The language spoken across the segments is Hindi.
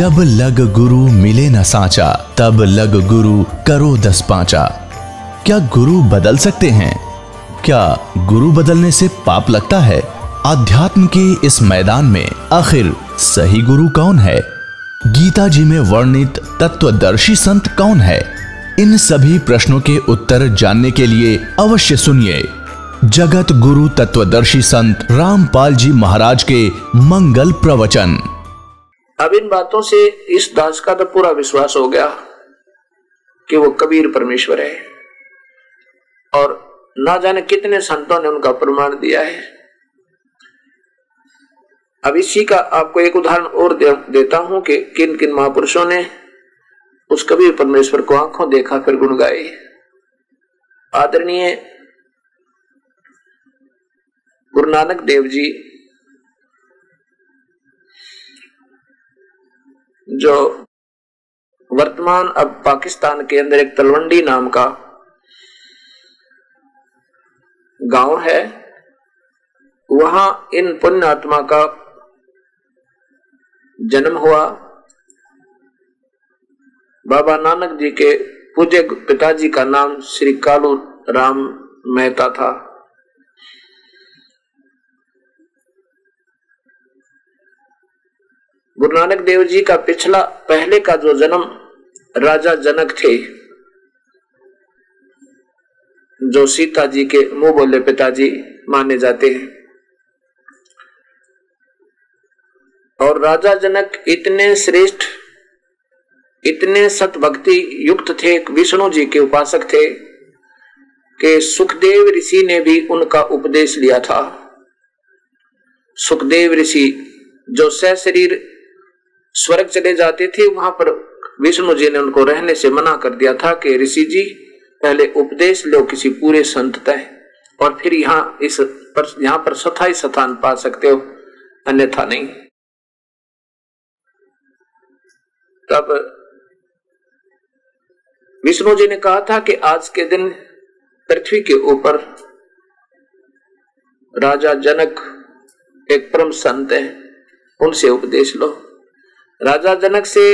जब लग गुरु मिले न साचा, तब लग गुरु करो दस पांचा। क्या गुरु बदल सकते हैं? क्या गुरु बदलने से पाप लगता है? अध्यात्म के इस मैदान में आखिर सही गुरु कौन है? गीता जी में वर्णित तत्वदर्शी संत कौन है? इन सभी प्रश्नों के उत्तर जानने के लिए अवश्य सुनिए। जगत गुरु तत्वदर्शी संत रामपाल जी महाराज के मंगल प्रवचन। अब इन बातों से इस दास का तो पूरा विश्वास हो गया कि वो कबीर परमेश्वर है। और ना जाने कितने संतों ने उनका प्रमाण दिया है। अब इसी का आपको एक उदाहरण और दे, देता हूँ कि किन किन महापुरुषों ने उस कबीर परमेश्वर को आँखों देखा फिर गुण गाए। आदरणीय गुरु नानक देव जी जो वर्तमान अब पाकिस्तान के अंदर एक तलवंडी नाम का गाँव है, वहाँ इन पुण्य आत्मा का जन्म हुआ। बाबा नानक जी के पूज्य पिताजी का नाम श्री कालू राम मेहता था। गुरु नानक देव जी का पिछला, पहले का जो जन्म राजा जनक थे, जो सीता जी के मुँह बोले पिताजी माने जाते हैं। और राजा जनक इतने श्रेष्ठ, इतने सत भक्ति युक्त थे विष्णु जी के उपासक थे, कि सुखदेव ऋषि ने भी उनका उपदेश लिया था। सुखदेव ऋषि, जो सशरीर स्वर्ग चले जाते थे, वहाँ पर विष्णु जी ने उनको रहने से मना कर दिया था कि ऋषि जी, पहले उपदेश लो किसी पूरे संत तय, और फिर यहाँ इस पर, यहाँ पर सथाई स्थान पा सकते हो, अन्यथा नहीं। तब विष्णु जी ने कहा था कि आज के दिन पृथ्वी के ऊपर राजा जनक एक परम संत है, उनसे उपदेश लो। राजा जनक से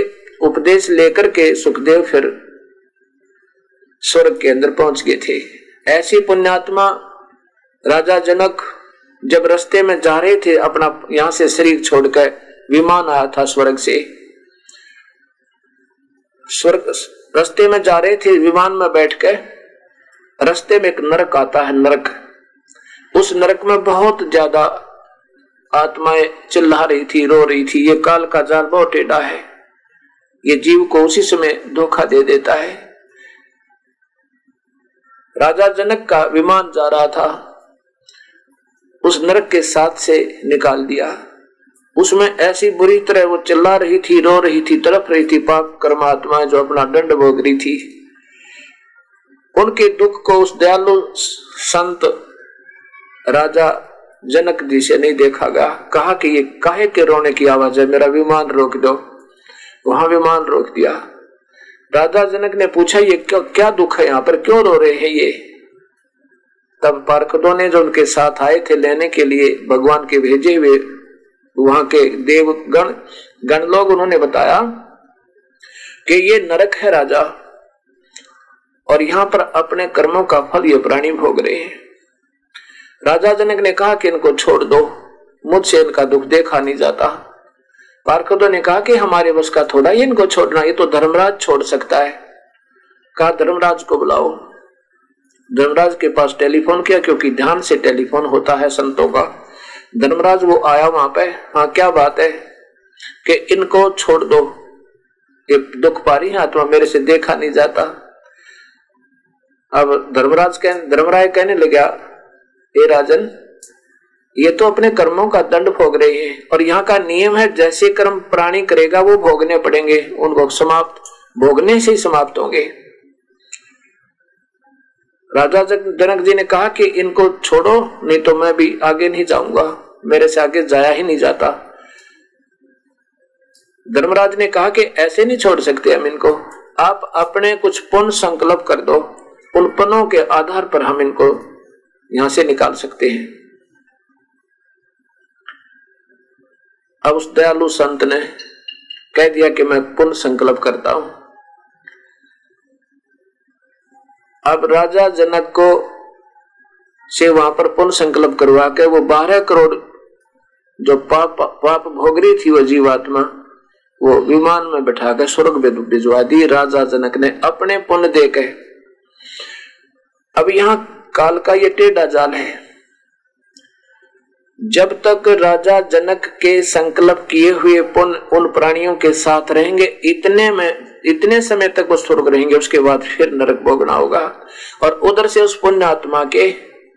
उपदेश लेकर के सुखदेव फिर स्वर्ग के अंदर पहुँच गए थे। ऐसी पुण्यात्मा राजा जनक जब रास्ते में जा रहे थे, अपना यहाँ से शरीर छोड़कर विमान आया था स्वर्ग से। स्वर्ग, रास्ते में जा रहे थे, विमान में बैठकर रास्ते में एक नरक आता है, नरक। उस नरक में बहुत ज़्यादा आत्माएँ चिल्ला रही थी, रो रही थी। ये काल का जाल बहुत टेढ़ा है। ये जीव को उसी समय धोखा दे देता है। राजा जनक का विमान जा रहा था। उस नरक के साथ से निकाल दिया। उसमें ऐसी बुरी तरह वो चिल्ला रही थी, रो रही थी, तड़प रही थी, पाप कर्मात्मा जो अपना दंड भोग रही थी। उनके दुख को उस दयालु संत राजा जनक जी से नहीं देखा गया। कहा कि ये काहे के रोने की आवाज़ है? मेरा विमान रोक दो। वहाँ विमान रोक दिया। राजा जनक ने पूछा ये क्या, क्या दुख है यहाँ पर? क्यों रो रहे हैं ये? तब पार्षदों ने जो उनके साथ आए थे लेने के लिए भगवान के भेजे हुए वहाँ के देव गण गण लोग उन्होंने बताया कि ये नरक है राजा और यहाँ पर अपने कर्मों का फल ये प्राणी भोग रहे हैं। राजा जनक ने कहा कि इनको छोड़ दो। मुझसे इनका दुख देखा नहीं जाता। पार्षदों ने कहा कि हमारे बस का थोड़ा ही इनको छोड़ना, ये तो धर्मराज छोड़ सकता है। कहा, धर्मराज को बुलाओ। धर्मराज के पास टेलीफोन किया, क्योंकि ध्यान से टेलीफोन होता है संतों का। धर्मराज वो आया वहाँ पे। हाँ क्या बात है कि इनको छोड़ दो। ये दुख पा रही है, आत्मा मेरे से देखा नहीं जाता। अब धर्मराज कह, धर्मराय कहने लगा हे राजन, ये तो अपने कर्मों का दंड भोग रहे हैं, और यहाँ का नियम है जैसे कर्म प्राणी करेगा, वो भोगने पड़ेंगे उनको समाप्त, भोगने से ही समाप्त होंगे। राजा जनक जी ने कहा कि इनको छोड़ो, नहीं तो मैं भी आगे नहीं जाऊँगा, मेरे से आगे जाया ही नहीं जाता। धर्मराज ने कहा कि ऐसे नहीं छोड़ सकते हम इनको, आप अपने कुछ पुण्य संकल्प कर दो, उन पुनों के आधार पर हम इनको यहाँ से निकाल सकते हैं। अब उस दयालु संत ने कह दिया कि मैं पुनः संकल्प करता हूँ। अब राजा जनक को से वहाँ पर पुनः संकल्प करवा के वो बारह करोड़ जो पाप पाप भोग रही थी वो जीवात्मा, वो विमान में बैठा कर स्वर्ग भिजवा दी। राजा जनक ने अपने पुण्य दे के, अब यहाँ काल का ये टेढ़ा जाल है। जब तक राजा जनक के संकल्प किए हुए पुण्य उन प्राणियों के साथ रहेंगे, इतने में, इतने समय तक वो स्वर्ग रहेंगे, उसके बाद फिर नरक भोगना होगा। और उधर से उस पुण्य आत्मा के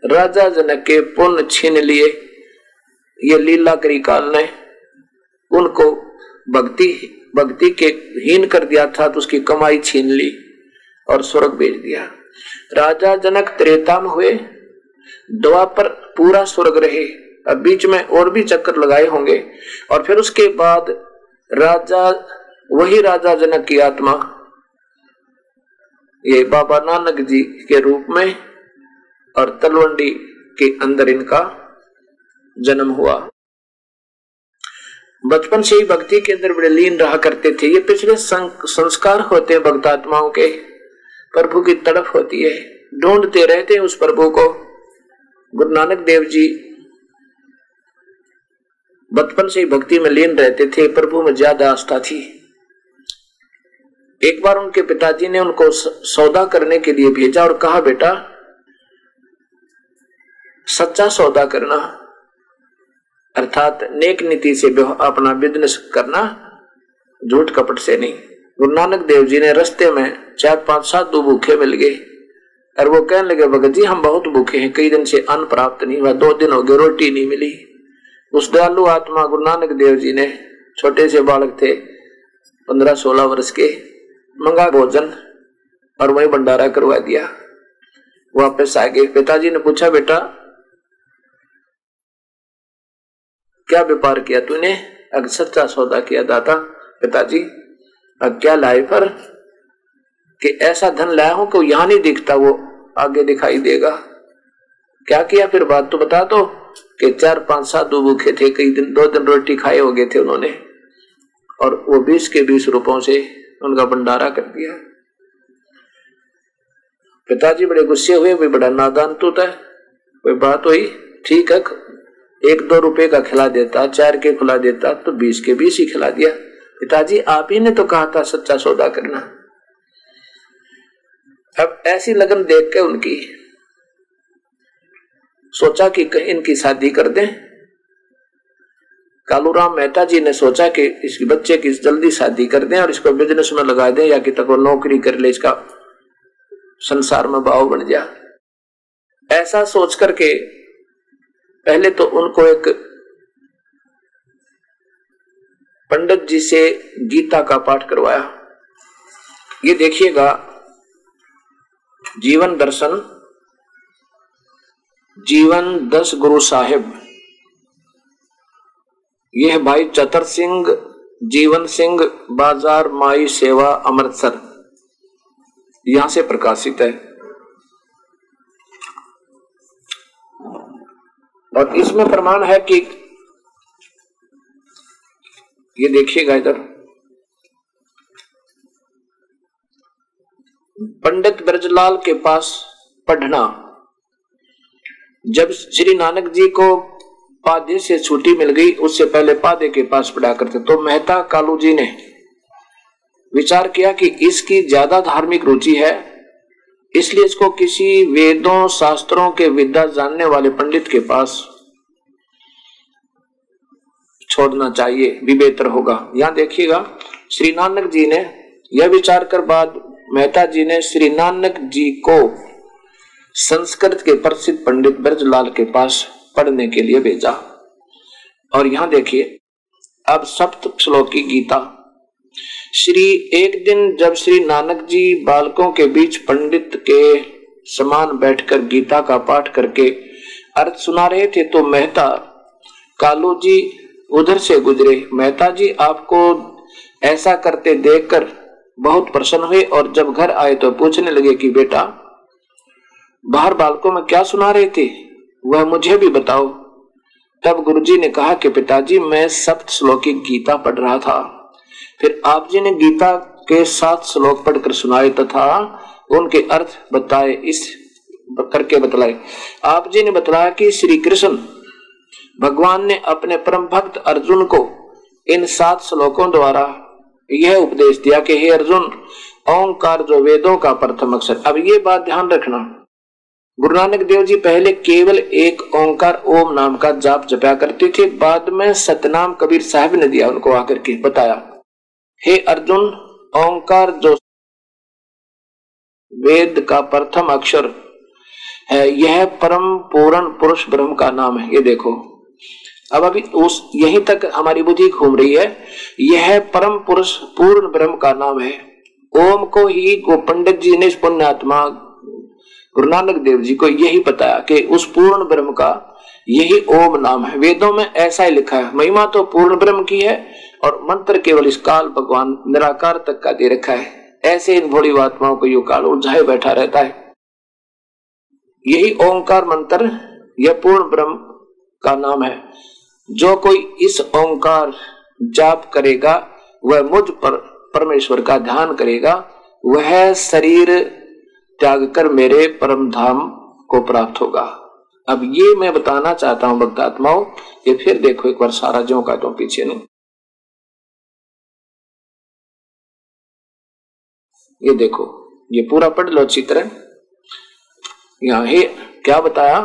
राजा जनक के पुण्य छीन लिए, ये लीला करी काल ने, उनको भक्ति भक्ति के हीन कर दिया था तो उसकी कमाई छीन ली और स्वर्ग भेज दिया। राजा जनक त्रेता में हुए। दुआ पर पूरा स्वर्ग रहे। अब बीच में और भी चक्कर लगाए होंगे। और फिर उसके बाद राजा, वही राजा जनक की आत्मा, ये बाबा नानक जी के रूप में और तलवंडी के अंदर इनका जन्म हुआ। बचपन से ही भक्ति के अंदर बड़े लीन रहा करते थे। ये पिछले संस्कार होते हैं भक्तात्माओं के। प्रभु की तड़प होती है। ढूंढते रहते हैं उस प्रभु को। गुरु नानक देव जी बचपन से ही भक्ति में लीन रहते थे, प्रभु में ज़्यादा आस्था थी। एक बार उनके पिताजी ने उनको सौदा करने के लिए भेजा और कहा, बेटा, सच्चा सौदा करना, अर्थात नेक नीति से अपना बिज़नेस करना, झूठ कपट से नहीं। गुरु नानक देव जी ने रस्ते में चार पाँच सात दो भूखे मिल गए। और वो कहने लगे, भगत जी, हम बहुत भूखे हैं, कई दिन से अन्न प्राप्त नहीं हुआ, दो दिन हो गए, रोटी नहीं मिली। उस दयालु आत्मा गुरु नानक देव जी ने छोटे से बालक थे, पंद्रह सोलह वर्ष के, मंगा भोजन और वही भंडारा करवा दिया। वापस आ गए। पिताजी ने पूछा, बेटा, क्या व्यापार किया तूने? अगर सच्चा सौदा किया दाता, पिताजी? अब क्या लाए पर कि ऐसा धन लाया हूँ कि यहाँ नहीं दिखता, वो आगे दिखाई देगा। क्या किया फिर बात तो बता दो कि चार पाँच सात दो भूखे थे, कई दिन, दो दिन रोटी खाए हो गए थे उन्होंने, और वो बीस के बीस रुपयों से उनका भंडारा कर दिया। पिताजी बड़े गुस्से हुए भी बड़ा नादान तो था। कोई बात हुई? ठीक है, एक दो रुपए का खिला देता, चार के खिला देता तो बीस के बीस ही खिला दिया। पिताजी, आप ही ने तो कहा था सच्चा सौदा करना। अब ऐसी लगन देख के उनकी सोचा कि कहीं इनकी शादी कर दें। कालूराम मेहता जी ने सोचा कि इस बच्चे की जल्दी शादी कर दें और इसको बिज़नेस में लगा दें या कि तक वो नौकरी कर ले, इसका संसार में भाव बन जा। ऐसा सोच करके पहले तो उनको एक पंडित जी से गीता का पाठ करवाया। ये देखिएगा, जीवन दर्शन, जीवन दस गुरु साहिब। यह भाई चतर सिंह, जीवन सिंह बाज़ार माई सेवा अमृतसर। यहाँ से प्रकाशित है। और इसमें प्रमाण है कि ये देखिएगा इधर। पंडित ब्रजलाल के पास पढ़ना। जब श्री नानक जी को पादे से छुट्टी मिल गई, उससे पहले पादे के पास पढ़ा करते तो मेहता कालू जी ने विचार किया कि इसकी ज़्यादा धार्मिक रुचि है, इसलिए इसको किसी वेदों, शास्त्रों के विद्या जानने वाले पंडित के पास छोड़ना चाहिए, भी बेहतर होगा। यहाँ देखिएगा, श्री नानक जी ने यह विचार कर बाद मेहता जी ने श्री नानक जी को संस्कृत के प्रसिद्ध पंडित ब्रजलाल के पास पढ़ने के लिए भेजा। और यहाँ देखिए, अब सप्त श्लोक गीता। श्री एक दिन जब श्री नानक जी बालकों के बीच पंडित के समान बैठकर गीता का पाठ करके अर्थ सुना रहे थे तो मेहता, कालू जी उधर से गुजरे। मेहता जी आपको ऐसा करते देखकर बहुत प्रसन्न हुए और जब घर आए तो पूछने लगे कि, बेटा, बाहर बालकों में क्या सुना रहे थे? वह मुझे भी बताओ। तब गुरुजी ने कहा कि, पिताजी, मैं सप्त श्लोकी गीता पढ़ रहा था। फिर आप जी ने गीता के सात श्लोक पढ़कर सुनाए तथा उनके अर्थ बताए, इस करके बतलाए। आप जी ने बताया कि श्री कृष्ण भगवान ने अपने परम भक्त अर्जुन को इन सात श्लोकों द्वारा यह उपदेश दिया कि हे अर्जुन, ओंकार जो वेदों का प्रथम अक्षर। अब ये बात ध्यान रखना। गुरु नानक देव जी पहले केवल एक ओंकार ओम नाम का जाप जपा करते थे, बाद में सतनाम कबीर साहब ने दिया उनको आकर के बताया। हे अर्जुन, ओंकार जो वेद का प्रथम अक्षर है, यह परम पूर्ण पुरुष ब्रह्म का नाम है। ये देखो। अब अभी उस, यहीं तक हमारी बुद्धि घूम रही है। यह परम पुरुष, पूर्ण ब्रह्म का नाम है। ओम को ही गो पंडित जी ने पुण्यात्मा, गुरु नानक देव जी को यही बताया कि उस पूर्ण ब्रह्म का यही ओम नाम है। वेदों में ऐसा ही लिखा है, महिमा तो पूर्ण ब्रह्म की है और मंत्र केवल इस काल भगवान निराकार तक का दे रखा है। ऐसे इन भोली आत्माओं को यू काल उलझाए बैठा रहता है। यही ओंकार मंत्र, यह पूर्ण ब्रह्म का नाम है। जो कोई इस ओंकार जाप करेगा, वह मुझ पर परमेश्वर का ध्यान करेगा, वह शरीर त्याग कर मेरे परम धाम को प्राप्त होगा। अब ये मैं बताना चाहता हूँ, भक्तात्माओं, ये फिर देखो एक बार सारा जो का तो पीछे नहीं। ये देखो, ये पूरा पढ़ लो चित्र यहाँ, हे, क्या बताया?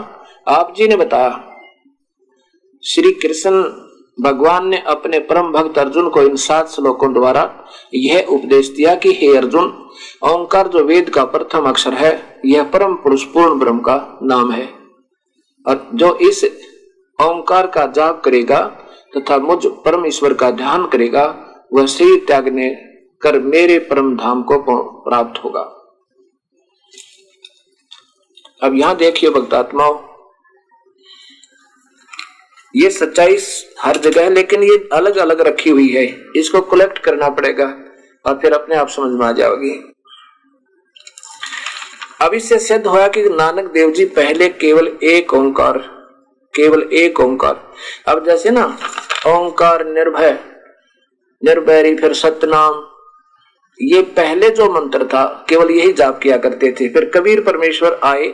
आप जी ने बताया श्री कृष्ण भगवान ने अपने परम भक्त अर्जुन को इन सात श्लोकों द्वारा यह उपदेश दिया कि हे अर्जुन, ओंकार जो वेद का प्रथम अक्षर है, यह परम पुरुष पूर्ण ब्रह्म का नाम है। और जो इस ओंकार का जाप करेगा तथा मुझ परम ईश्वर का ध्यान करेगा, वह शरीर त्यागने कर मेरे परम धाम को प्राप्त होगा। अब यहाँ देखिए भक्तात्माओं ये सच्चाई हर जगह है, लेकिन ये अलग अलग रखी हुई है। इसको कलेक्ट करना पड़ेगा और फिर अपने आप समझ में आ जाओगी। अब इससे सिद्ध हुआ कि नानक देव जी पहले केवल एक ओंकार, केवल एक ओंकार। अब जैसे ना, ओंकार निर्भय, निर्भयरी फिर सतनाम। ये पहले जो मंत्र था, केवल यही जाप किया करते थे। फिर कबीर परमेश्वर आए,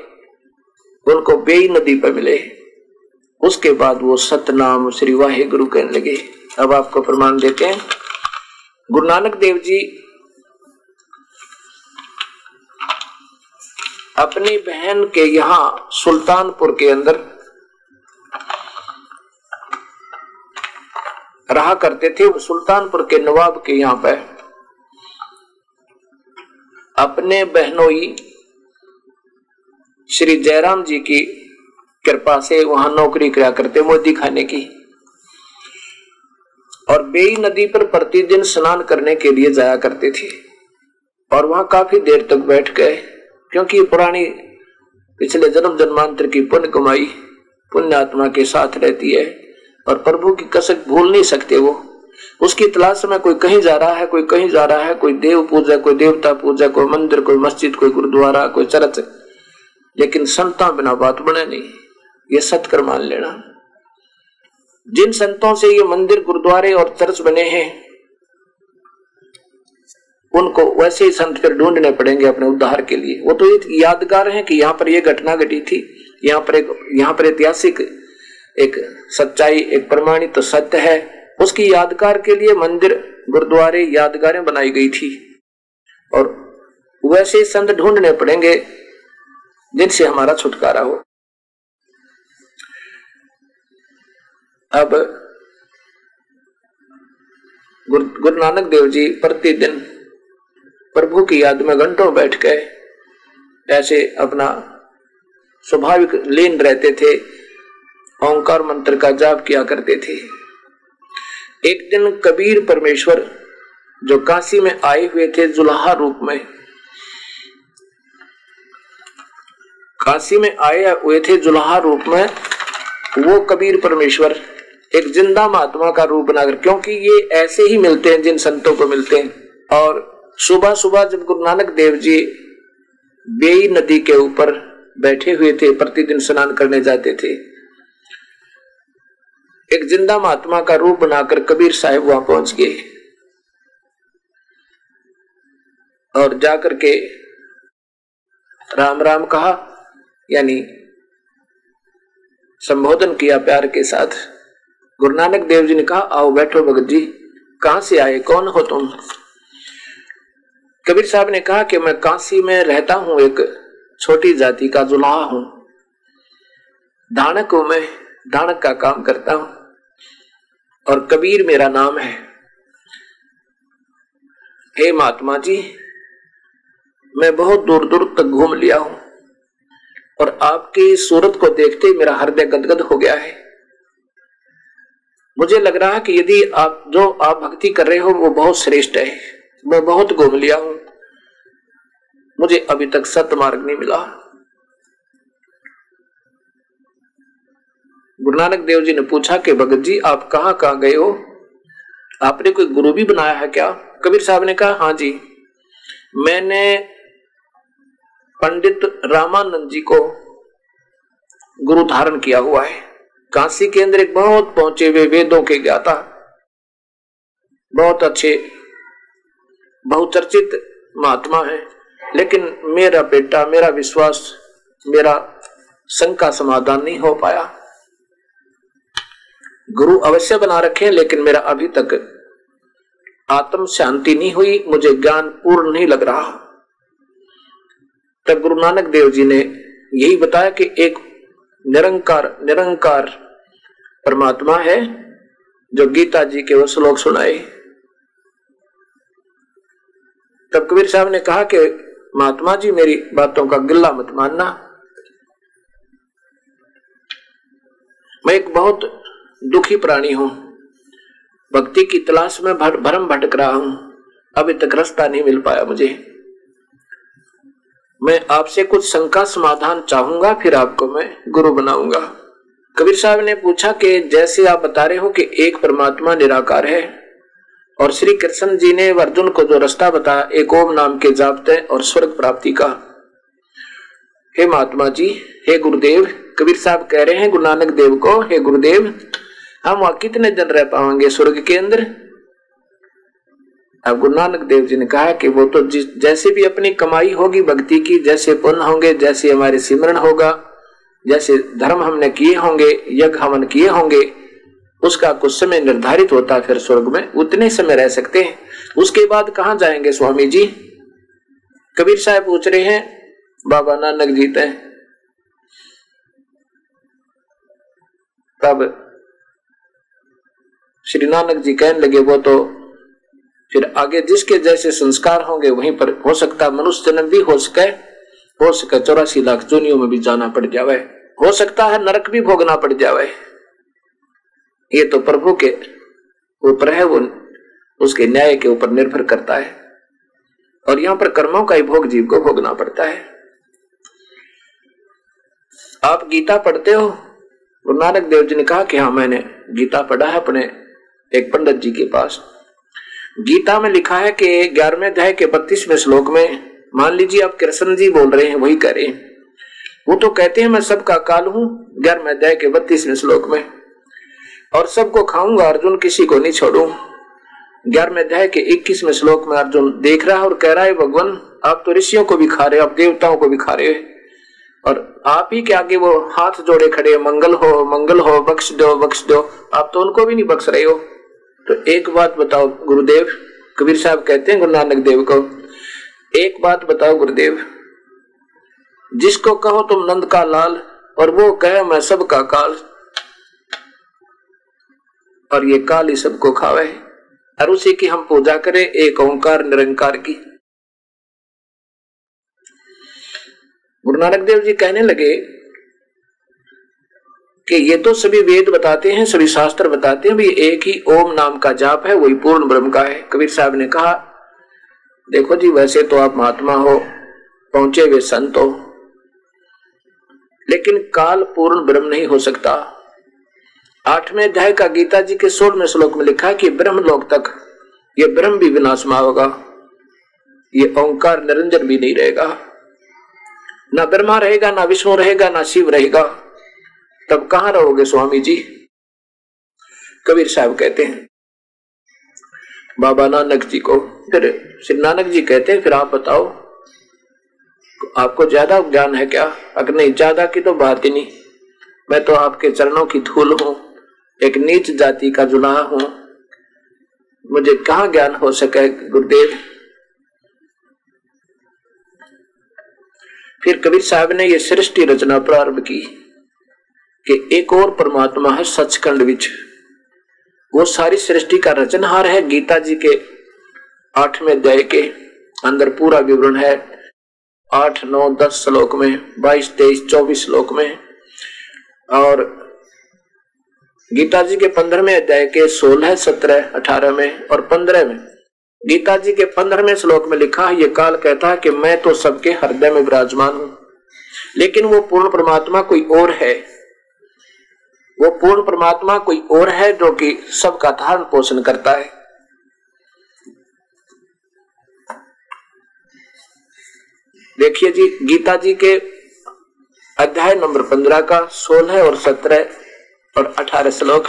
उनको बेई नदी पर मिले। उसके बाद वो सतनाम श्री वाहे गुरु कहने लगे। अब आपको प्रमाण देते हैं। गुरु नानक देव जी अपनी बहन के यहाँ सुल्तानपुर के अंदर रहा करते थे। सुल्तानपुर के नवाब के यहाँ पर अपने बहनोई श्री जयराम जी की कृपा से वहाँ नौकरी करा करते मोदी खाने की। और बेई नदी पर प्रतिदिन स्नान करने के लिए जाया करते थे। और वहाँ काफ़ी देर तक बैठ गए, क्योंकि पुरानी पिछले जन्म जन्मांतर की पुण्य कमाई पुण्य आत्मा के साथ रहती है, और प्रभु की कसक भूल नहीं सकते वो। उसकी तलाश में कोई कहीं जा रहा है, कोई कहीं जा रहा है, कोई देव पूजा, कोई देवता पूजा, कोई मंदिर, कोई मस्जिद, कोई गुरुद्वारा, कोई चर्च। लेकिन संता बिना बात बने नहीं। ये सत्कर मान लेना। जिन संतों से ये मंदिर, गुरुद्वारे और चर्च बने हैं, उनको वैसे ही संत फिर ढूँढने पड़ेंगे अपने उद्धार के लिए। वो तो ये यादगार है कि यहाँ पर ये घटना घटी थी। यहाँ पर एक, यहाँ पर ऐतिहासिक एक सच्चाई, एक प्रमाणित तो सत्य है। उसकी यादगार के लिए मंदिर, गुरुद्वारे, यादगारें बनाई गई थी। और वैसे संत ढूँढने पड़ेंगे जिनसे हमारा छुटकारा हो। अब गुरु नानक देव जी प्रतिदिन प्रभु की याद में घंटों बैठ गए ऐसे अपना स्वाभाविक लीन रहते थे, ओंकार मंत्र का जाप किया करते थे। एक दिन कबीर परमेश्वर जो काशी में आए हुए थे जुलाहा रूप में, काशी में आए हुए थे जुलाहा रूप में, वो कबीर परमेश्वर एक ज़िंदा महात्मा का रूप बनाकर, क्योंकि ये ऐसे ही मिलते हैं जिन संतों को मिलते हैं। और सुबह सुबह जब गुरु नानक देव जी बेई नदी के ऊपर बैठे हुए थे, प्रतिदिन स्नान करने जाते थे, एक ज़िंदा महात्मा का रूप बनाकर कबीर साहब वहाँ पहुँच गए। और जाकर के राम राम कहा, यानी संबोधन किया प्यार के साथ। गुरु नानक देव जी ने कहा, आओ बैठो भगत जी, कहाँ से आए? कौन हो तुम? कबीर साहब ने कहा कि मैं काशी में रहता हूँ, एक छोटी जाति का जुलाहा हूँ। दानक हूँ मैं दानक का काम करता हूँ और कबीर मेरा नाम है। हे महात्मा जी, मैं बहुत दूर दूर तक घूम लिया हूँ और आपकी सूरत को देखते ही मेरा हृदय गदगद हो गया है। मुझे लग रहा है कि यदि आप, जो आप भक्ति कर रहे हो, वो बहुत श्रेष्ठ है। मैं बहुत घूम लिया हूँ। मुझे अभी तक सत्य मार्ग नहीं मिला। गुरु नानक देव जी ने पूछा कि, भगत जी, आप कहाँ कहाँ गए हो? आपने कोई गुरु भी बनाया है क्या? कबीर साहब ने कहा हाँ जी। मैंने पंडित रामानंद जी को गुरु धारण किया हुआ है। काशी के अंदर एक बहुत पहुँचे हुए वे वेदों के ज्ञाता बहुत अच्छे, बहुचर्चित महात्मा है। लेकिन मेरा बेटा, मेरा विश्वास, मेरा शंका समाधान नहीं हो पाया। गुरु अवश्य बना रखे लेकिन मेरा अभी तक आत्म शांति नहीं हुई, मुझे ज्ञान पूर्ण नहीं लग रहा। तब गुरु नानक देव जी ने यही बताया कि एक निरंकार निरंकार परमात्मा है जो गीता जी के वो श्लोक सुनाए तब कबीर साहब ने कहा कि महात्मा जी मेरी बातों का गिल्ला मत मानना। मैं एक बहुत दुखी प्राणी हूँ। भक्ति की तलाश में भर, भरम भटक रहा हूँ। अभी तक रास्ता नहीं मिल पाया मुझे। मैं आपसे कुछ शंका समाधान चाहूँगा, फिर आपको मैं गुरु बनाऊँगा। कबीर साहब ने पूछा कि जैसे आप बता रहे हो कि एक परमात्मा निराकार है, और श्री कृष्ण जी ने अर्जुन को जो रास्ता बताया, एक ओम नाम के जापते और स्वर्ग प्राप्ति का। हे महात्मा जी, हे गुरुदेव, कबीर साहब कह रहे हैं, गुरु नानक देव को, हे गुरुदेव, हम वहाँ कितने दिन रह पाएँगे स्वर्ग के अंदर? अब गुरु नानक देव जी ने कहा कि वो तो जिस भी अपनी कमाई होगी, भक्ति की, जैसे पुण्य होंगे, जैसे हमारे सिमरण होगा, जैसे धर्म हमने किए होंगे, यज्ञ हवन किए होंगे, उसका कुछ समय निर्धारित होता है, फिर स्वर्ग में उतने समय रह सकते हैं। उसके बाद कहा जाएँगे स्वामी जी? कबीर साहब पूछ रहे हैं, बाबा नानक जी तय। तब श्री नानक जी कहने लगे, वो तो फिर आगे जिसके जैसे संस्कार होंगे, वहीं पर हो सकता मनुष्य जन्म भी हो सके हो सके चौरासी लाख जोनियों में भी जाना पड़ जावे। हो सकता है नरक भी भोगना पड़ जावे। ये तो प्रभु के ऊपर है, वो उसके न्याय के ऊपर निर्भर करता है। और यहाँ पर कर्मों का ही भोग जीव को भोगना पड़ता है। आप गीता पढ़ते हो? गुरु नानक देव जी ने कहा कि हाँ मैंने गीता पढ़ा है अपने एक पंडित जी के पास। गीता में लिखा है कि ग्यारहवें अध्याय के बत्तीसवें श्लोक में, मान लीजिए आप कृष्ण जी बोल रहे हैं, वही करें। वो तो कहते हैं, मैं सबका काल हूँ, ग्यारहवें अध्याय के बत्तीसवें श्लोक में। और सबको खाऊँगा, अर्जुन किसी को नहीं छोड़ू। ग्यारहवें अध्याय के इक्कीसवें श्लोक में अर्जुन देख रहा है और कह रहा है, भगवान, आप तो ऋषियों को भी खा रहे हो, आप देवताओं को भी खा रहे हो। और आप ही के आगे वो हाथ जोड़े खड़े मंगल हो मंगल हो, बख्श दो बख्श दो। आप तो उनको भी नहीं बख्श रहे हो। तो एक बात बताओ, गुरुदेव, कबीर साहब कहते हैं गुरु नानक देव को, एक बात बताओ गुरुदेव, जिसको कहो तुम नंद का लाल, और वो कहे मैं सबका काल, और ये काल ही सबको खावे और उसी की हम पूजा करें एक ओंकार निरंकार की। गुरु नानक देव जी कहने लगे कि ये तो सभी वेद बताते हैं, सभी शास्त्र बताते हैं, भी एक ही ओम नाम का जाप है, वही पूर्ण ब्रह्म का है। कबीर साहब ने कहा, देखो जी, वैसे तो आप महात्मा हो, पहुँचे हुए संत हो, लेकिन काल पूर्ण ब्रह्म नहीं हो सकता। आठवें अध्याय का गीता जी के सोलहवें श्लोक में लिखा है कि ब्रह्म लोक तक ये ब्रह्म भी विनाशमा होगा, ये ओंकार निरंजन भी नहीं रहेगा। ना ब्रह्मा रहेगा, ना विष्णु रहेगा, ना शिव रहेगा। तब कहाँ रहोगे स्वामी जी? कबीर साहब कहते हैं, बाबा नानक जी को। फिर श्री नानक जी कहते हैं, फिर आप बताओ, आपको ज़्यादा ज्ञान है क्या? अगर नहीं, ज़्यादा की तो बात ही नहीं। मैं तो आपके चरणों की धूल हूँ, एक नीच जाति का जुलाहा हूँ। मुझे कहा ज्ञान हो सके, गुरुदेव? फिर कबीर साहब ने यह सृष्टि रचना प्रारंभ की। कि एक और परमात्मा है सचखंड विच। वो सारी सृष्टि का रचनहार है। गीता जी के आठवें अध्याय के अंदर पूरा विवरण है। आठ, नौ, दस श्लोक में, बाईस, तेईस, चौबीस श्लोक में। और गीता जी के पंद्रहवें अध्याय के सोलह, सत्रह, अठारह में और पंद्रह में। गीता जी के पंद्रहवें श्लोक में लिखा है, ये काल कहता है कि मैं तो सबके हृदय में विराजमान हूँ। लेकिन वो पूर्ण परमात्मा कोई और है। वो पूर्ण परमात्मा कोई और है जो कि सबका धारण पोषण करता है। देखिए जी, गीता जी के अध्याय नंबर पंद्रह का सोलह और सत्रह और अठारह श्लोक।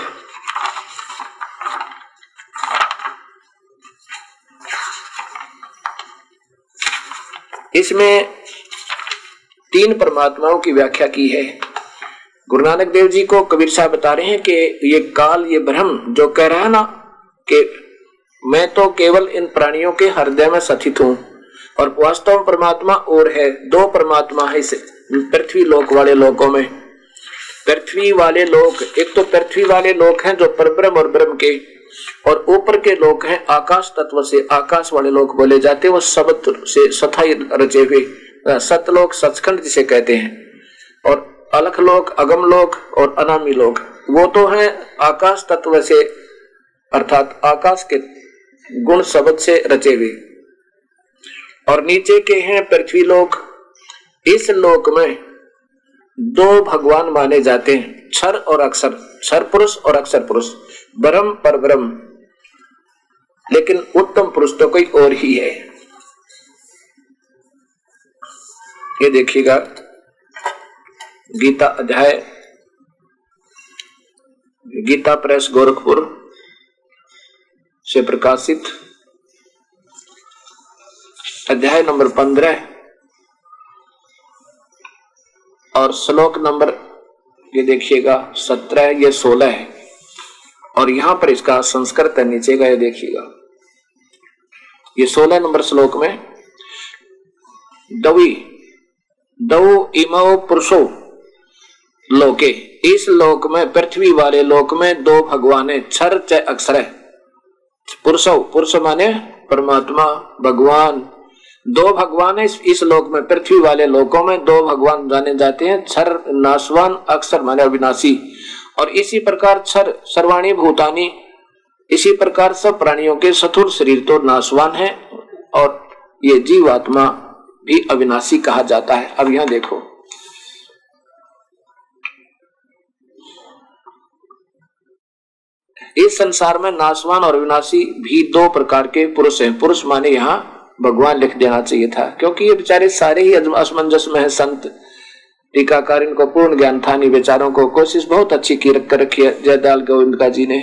इसमें तीन परमात्माओं की व्याख्या की है। गुरु नानक देव जी को कबीर साहब बता रहे हैं कि ये काल, ये ब्रह्म जो कह रहा है ना कि मैं तो केवल इन प्राणियों के हृदय में सथित हूँ और वास्तव में परमात्मा और है, दो परमात्मा है इस पृथ्वी लोक वाले लोकों में। पृथ्वी वाले लोक एक तो पृथ्वी वाले लोक हैं जो परब्रह्म और ब्रह्म के, और ऊपर के लोग हैं आकाश तत्व से, आकाश वाले लोग बोले जाते वो शब्द से सथाई रचे हुए, सतलोक सचखंड जिसे कहते हैं। और अलख लोक, अगम लोक और अनामी लोक। वो तो है आकाश तत्व से, अर्थात आकाश के गुण शब्द से रचे हुए। और नीचे के हैं पृथ्वी लोक। इस लोक में दो भगवान माने जाते हैं क्षर और अक्षर। क्षर पुरुष और अक्षर पुरुष। ब्रह्म पर ब्रह्म। लेकिन उत्तम पुरुष तो कोई और ही है। ये देखिएगा। गीता अध्याय, गीता प्रेस गोरखपुर से प्रकाशित अध्याय नंबर पंद्रह और श्लोक नंबर, ये देखिएगा, सत्रह, ये सोलह है। और यहाँ पर इसका संस्कृत है, नीचे का ये देखिएगा। ये सोलह नंबर श्लोक में, दवी दौ इमो पुरुषो लोके। इस लोक में पृथ्वी वाले लोक में दो भगवान छर च अक्षर पुरुषो पुरुष माने परमात्मा भगवान। दो भगवान इस, इस लोक में पृथ्वी वाले लोकों में दो भगवान जाने जाते हैं छर नासवान अक्षर माने अविनाशी। और इसी प्रकार छर सर्वाणी भूतानी इसी प्रकार सब प्राणियों के सथुर शरीर तो नासवान है और ये जीवात्मा भी अविनाशी कहा जाता है। अब यहाँ देखो। इस संसार में नाशवान और विनाशी भी दो प्रकार के पुरुष हैं। पुरुष माने यहाँ भगवान लिख देना चाहिए था, क्योंकि ये बेचारे सारे ही असमंजस में है, संत, टीकाकार, इनको पूर्ण ज्ञान था, नहीं, बेचारों को कोशिश बहुत अच्छी की रख कर रखी है, जयदाल गोविंद का जी ने।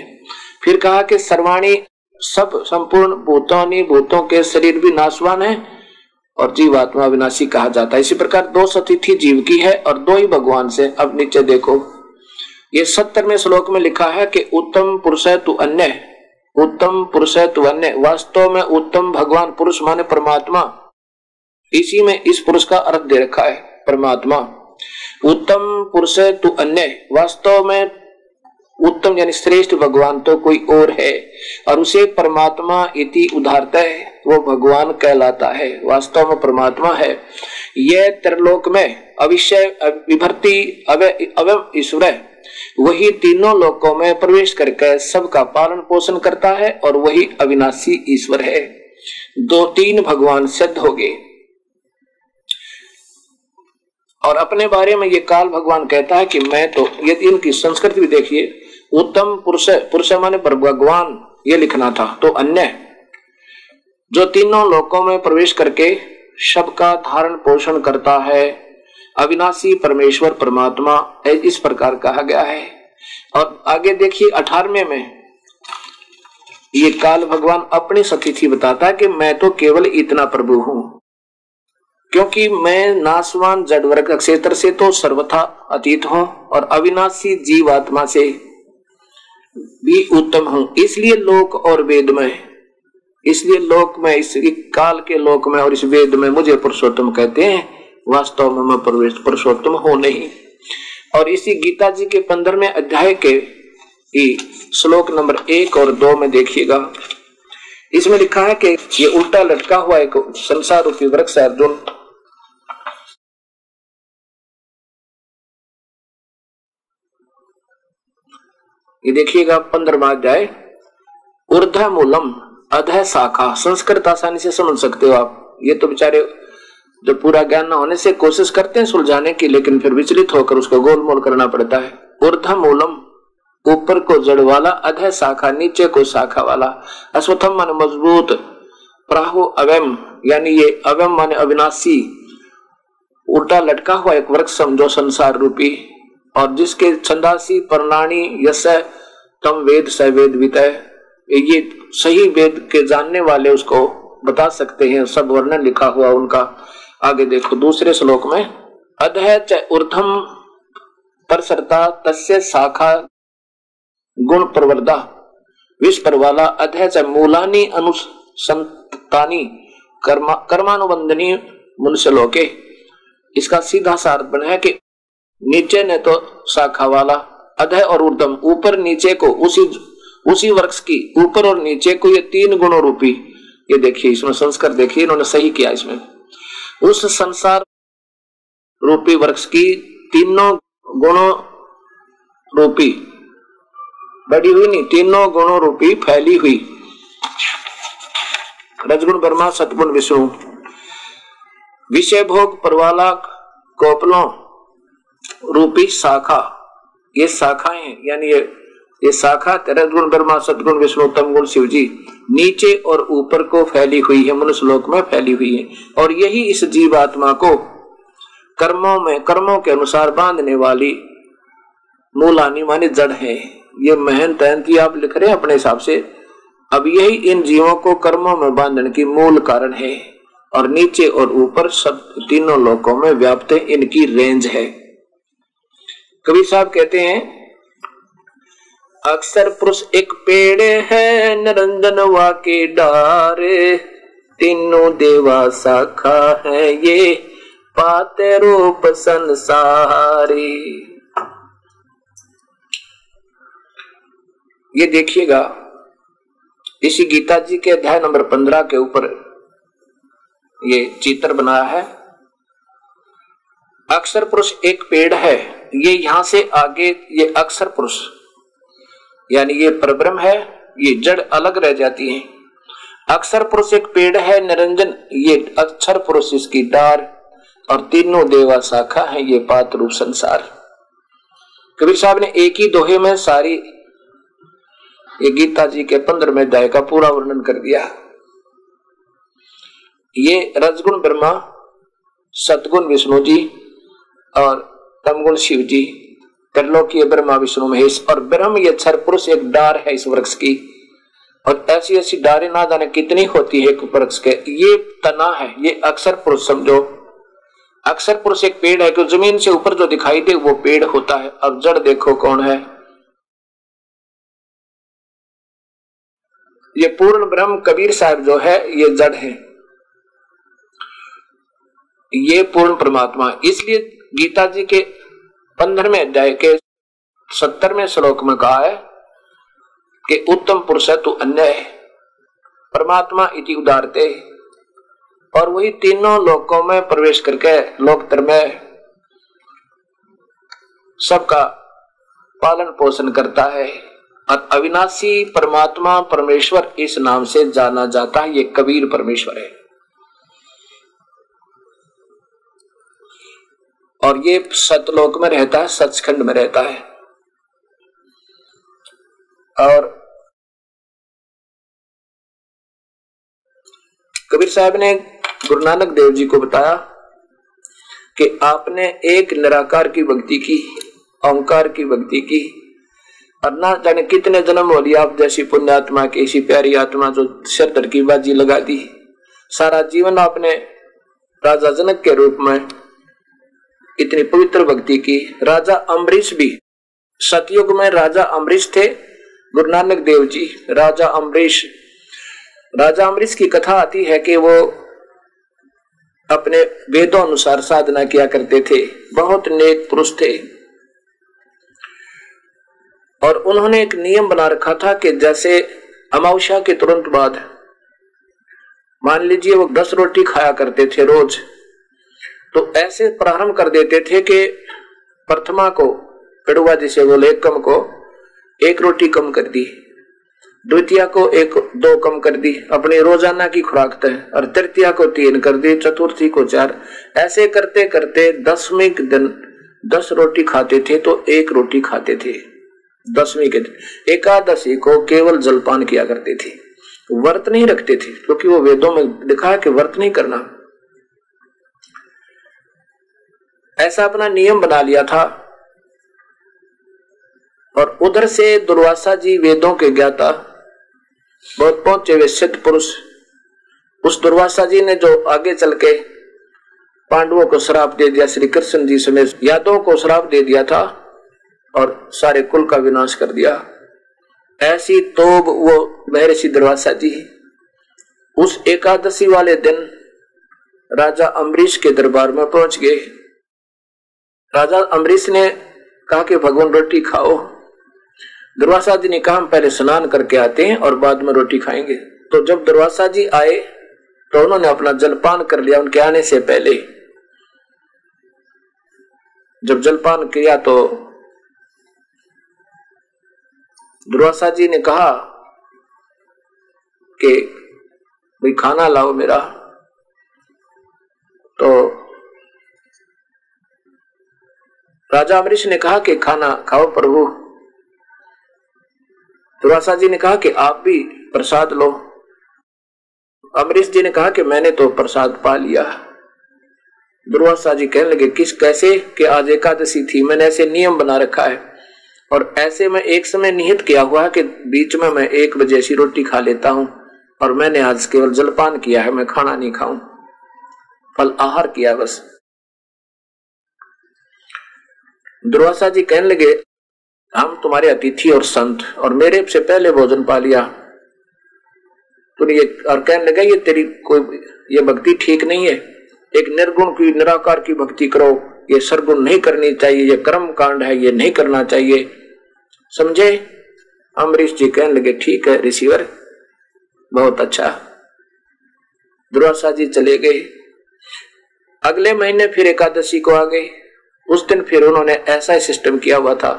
फिर कहा कि सर्वाणी, सब संपूर्ण भूतों भूतों के शरीर भी नाशवान है, और जीवात्मा विनाशी कहा जाता है। इसी प्रकार दो सतिथि जीव की है, और दो ही भगवान से। अब नीचे देखो ये सत्तरवें श्लोक में लिखा है कि उत्तम पुरुष है तू अन्य, उत्तम पुरुष है तू अन्य। वास्तव में उत्तम भगवान पुरुष माने परमात्मा। इसी में इस पुरुष का अर्थ दे रखा है, परमात्मा। उत्तम पुरुष तू अन्य। वास्तव में उत्तम यानी श्रेष्ठ भगवान तो कोई और है, और उसे परमात्मा इति उदारता है, वो भगवान कहलाता है। वास्तव में परमात्मा है। यह त्रिलोक में अविषय विभर्ति अव ईश्वर वही तीनों लोकों में प्रवेश करके सबका पालन पोषण करता है और वही अविनाशी ईश्वर है। दो तीन भगवान सिद्ध हो गए। और अपने बारे में ये काल भगवान कहता है कि मैं तो ये इनकी संस्कृति भी देखिए, उत्तम पुरुष पुरुष माने पर भगवान, ये लिखना था। तो अन्य, जो तीनों लोकों में प्रवेश करके सबका धारण पोषण करता है अविनाशी परमेश्वर परमात्मा इस प्रकार कहा गया है। और आगे देखिए अठारवे में, ये काल भगवान अपनी सतिथि बताता है कि मैं तो केवल इतना प्रभु हूँ, क्योंकि मैं नासवान जड़ वर्ग क्षेत्र से तो सर्वथा अतीत हूँ और अविनाशी जीव आत्मा से भी उत्तम हूँ। इसलिए लोक और वेद में, इसलिए लोक में, इस काल के लोक में और इस वेद में मुझे पुरुषोत्तम कहते हैं वास्तव में मैं प्रवेश पुरुषोत्तम हो नहीं। और इसी गीता जी के पंद्रहवें अध्याय के श्लोक नंबर एक और दो में देखिएगा। इसमें लिखा है कि ये उल्टा लटका हुआ एक संसार रूपी वृक्ष अर्जुन ये देखिएगा पंद्रवा अध्याय। ऊर्ध मूलम अध शाखा, संस्कृत आसानी से समझ सकते हो आप। ये तो बेचारे जो पूरा ज्ञान न होने से कोशिश करते हैं सुलझाने की, लेकिन फिर विचलित होकर उसको गोलमोल करना पड़ता है। ऊर्ध मूलम ऊपर को जड़ वाला, अध शाखा, नीचे को शाखा वाला। अश्वथम मान मज़बूत, प्राहु अवम यानी ये अवम माने अविनाशी। उल्टा लटका हुआ एक वृक्ष समझो संसार रूपी और जिसके छंदासी प्रणाणी यश तम वेद स वेद वितय ये सही वेद के जानने वाले उसको बता सकते हैं, सब वर्णन लिखा हुआ उनका। आगे देखो, दूसरे श्लोक में, अध च ऊर्धम परसरता तस्य शाखा गुण प्रवर्धा विश्व वाला अध च मूलानी अनुसंतानी, कर्मा, कर्मानुबंधनी मनुष्य लोके। इसका सीधा सार बना है कि नीचे ने तो शाखा वाला, अध और ऊर्धम ऊपर नीचे को, उसी उसी वृक्ष की, ऊपर और नीचे को ये तीन गुणों रूपी ये देखिए, इसमें संस्कार देखिए, इन्होंने सही किया इसमें। उस संसार रूपी वृक्ष की तीनों गुणों रूपी, बड़ी हुई नहीं, तीनों गुणों रूपी फैली हुई। रजगुण ब्रह्मा, सतगुण विष्णु। विषय भोग परवाला कोपलों रूपी शाखा। ये शाखाएँ, यानी ये ये शाखा रजगुण ब्रह्मा सदगुण विष्णु तम गुण शिव जी नीचे और ऊपर को फैली हुई है, मनुष्य लोक में फैली हुई है। और यही इस जीवात्मा को कर्मों में, कर्मों के अनुसार बांधने वाली मूलानी मानी जड़ है। ये महन तहंती आप लिख रहे हैं अपने हिसाब से। अब यही इन जीवों को कर्मों में बांधने की मूल कारण है। और नीचे और ऊपर सब तीनों लोकों में व्याप्त इनकी रेंज है। कबीर साहब कहते हैं अक्सर पुरुष एक पेड़ है, निरंजन के डारे। तीनों देवा शाखा है ये, पाते रूप संसारी। ये देखिएगा, इसी गीता जी के अध्याय नंबर पंद्रह के ऊपर ये चित्र बनाया है। अक्षर पुरुष एक पेड़ है, ये यहाँ से आगे, ये अक्षर पुरुष यानी ये परब्रह्म है, ये जड़ अलग रह जाती है। अक्षर पुरुष एक पेड़ है, निरंजन, ये अक्षर पुरुष इसकी डार, और तीनों देवा शाखा है, ये पात रूप संसार। कबीर साहब ने एक ही दोहे में सारी, ये गीता जी के पंद्रह में अध्याय का पूरा वर्णन कर दिया। ये रजगुण ब्रह्मा, सतगुण विष्णु जी, और तमगुण शिव जी त्रिलोकीय ब्रह्मा विष्णु महेश और ब्रह्म ये क्षर पुरुष एक डार है इस वृक्ष की। और ऐसी ऐसी डारे ना जाने कितनी होती है वृक्ष के। ये तना है, ये अक्षर पुरुष समझो। अक्षर पुरुष एक पेड़ है कि ज़मीन से ऊपर जो दिखाई दे वो पेड़ होता है। अब जड़ देखो कौन है। ये पूर्ण ब्रह्म कबीर साहब जो है, ये जड़ है। ये पूर्ण परमात्मा। इसलिए गीता जी के पंद्रहवें अध्याय के सत्तरवें श्लोक में कहा है कि उत्तम पुरुष है, तू अन्य है, परमात्मा इति उदारते और वही तीनों लोकों में प्रवेश करके लोकतर में सबका पालन पोषण करता है। और अविनाशी परमात्मा परमेश्वर इस नाम से जाना जाता है, ये कबीर परमेश्वर है। और ये सतलोक में रहता है, सचखंड में रहता है। और कबीर साहब ने गुरु नानक देव जी को बताया कि आपने एक निराकार की भक्ति की ओंकार की भक्ति की, और ना जाने कितने जन्म हो लिया आप जैसी पुण्य आत्मा की, ऐसी प्यारी आत्मा जो सिर की बाजी लगा दी। सारा जीवन आपने राजा जनक के रूप में इतनी पवित्र भक्ति की। राजा अम्बरीश भी। सतयुग में राजा अम्बरीश थे। गुरु नानक देव जी, राजा अम्बरीश। राजा अम्बरीश की कथा आती है कि वो अपने वेदों अनुसार साधना किया करते थे। बहुत नेक पुरुष थे। और उन्होंने एक नियम बना रखा था कि जैसे अमावस्या के तुरंत बाद, मान लीजिए वो दस रोटी खाया करते थे रोज तो ऐसे प्रारंभ कर देते थे कि प्रथमा को, कड़ुआ जिसे बोले कम को, एक रोटी कम कर दी। द्वितीय को एक, दो कम कर दी। अपनी रोज़ाना की खुराक तय। और तृतीया को तीन कर दी। चतुर्थी को चार। ऐसे करते करते दसवीं के दिन दस रोटी खाते थे तो एक रोटी खाते थे। दसवीं के दिन। एकादशी को केवल जलपान किया करते थे। व्रत नहीं रखते थे, क्योंकि तो वो वेदों में लिखा कि व्रत नहीं करना। ऐसा अपना नियम बना लिया था। और उधर से दुर्वासा जी वेदों के ज्ञाता, बहुत पहुँचे हुए सिद्ध पुरुष। उस दुर्वासा जी ने जो आगे चल के पांडवों को श्राप दे दिया, श्री कृष्ण जी समेत यादवों को श्राप दे दिया था और सारे कुल का विनाश कर दिया। ऐसी तोब वो महर्षि दुर्वासा जी। उस एकादशी वाले दिन राजा अम्बरीश के दरबार में पहुँच गए। राजा अम्बरीश ने कहा कि, भगवान, रोटी खाओ। दुर्वासा जी ने कहा, हम पहले स्नान करके आते हैं और बाद में रोटी खाएँगे। तो जब दुर्वासा जी आए तो उन्होंने अपना जलपान कर लिया उनके आने से पहले। जब जलपान किया तो दुर्वासा जी ने कहा कि, भाई, खाना लाओ मेरा। तो राजा अमरीश ने कहा कि खाना खाओ प्रभु। दुर्वासा जी ने कहा कि आप भी प्रसाद लो। अमरीश जी ने कहा कि मैंने तो प्रसाद पा लिया। दुर्वासा जी कहने लगे, किस, कैसे कि आज एकादशी थी? मैंने ऐसे नियम बना रखा है और ऐसे में एक समय निहित किया हुआ है कि बीच में मैं एक बजे ऐसी रोटी खा लेता हूँ और मैंने आज केवल जलपान किया है, मैं खाना नहीं खाऊं। फल आहार किया बस। दुर्वासा जी कहने लगे, हम तुम्हारे अतिथि और संत, और मेरे से पहले भोजन पा लिया। तो ये, और कहने लगा, ये तेरी कोई, ये भक्ति ठीक नहीं है। एक निर्गुण की, निराकार की भक्ति करो। ये सरगुण नहीं करनी चाहिए, ये कर्म कांड है, ये नहीं करना चाहिए। समझे? अमरीश जी कहने लगे, ठीक है, रिसीवर, बहुत अच्छा। दुर्वासा जी चले गए। अगले महीने फिर एकादशी को आ गए। उस दिन फिर उन्होंने ऐसा ही सिस्टम किया हुआ था।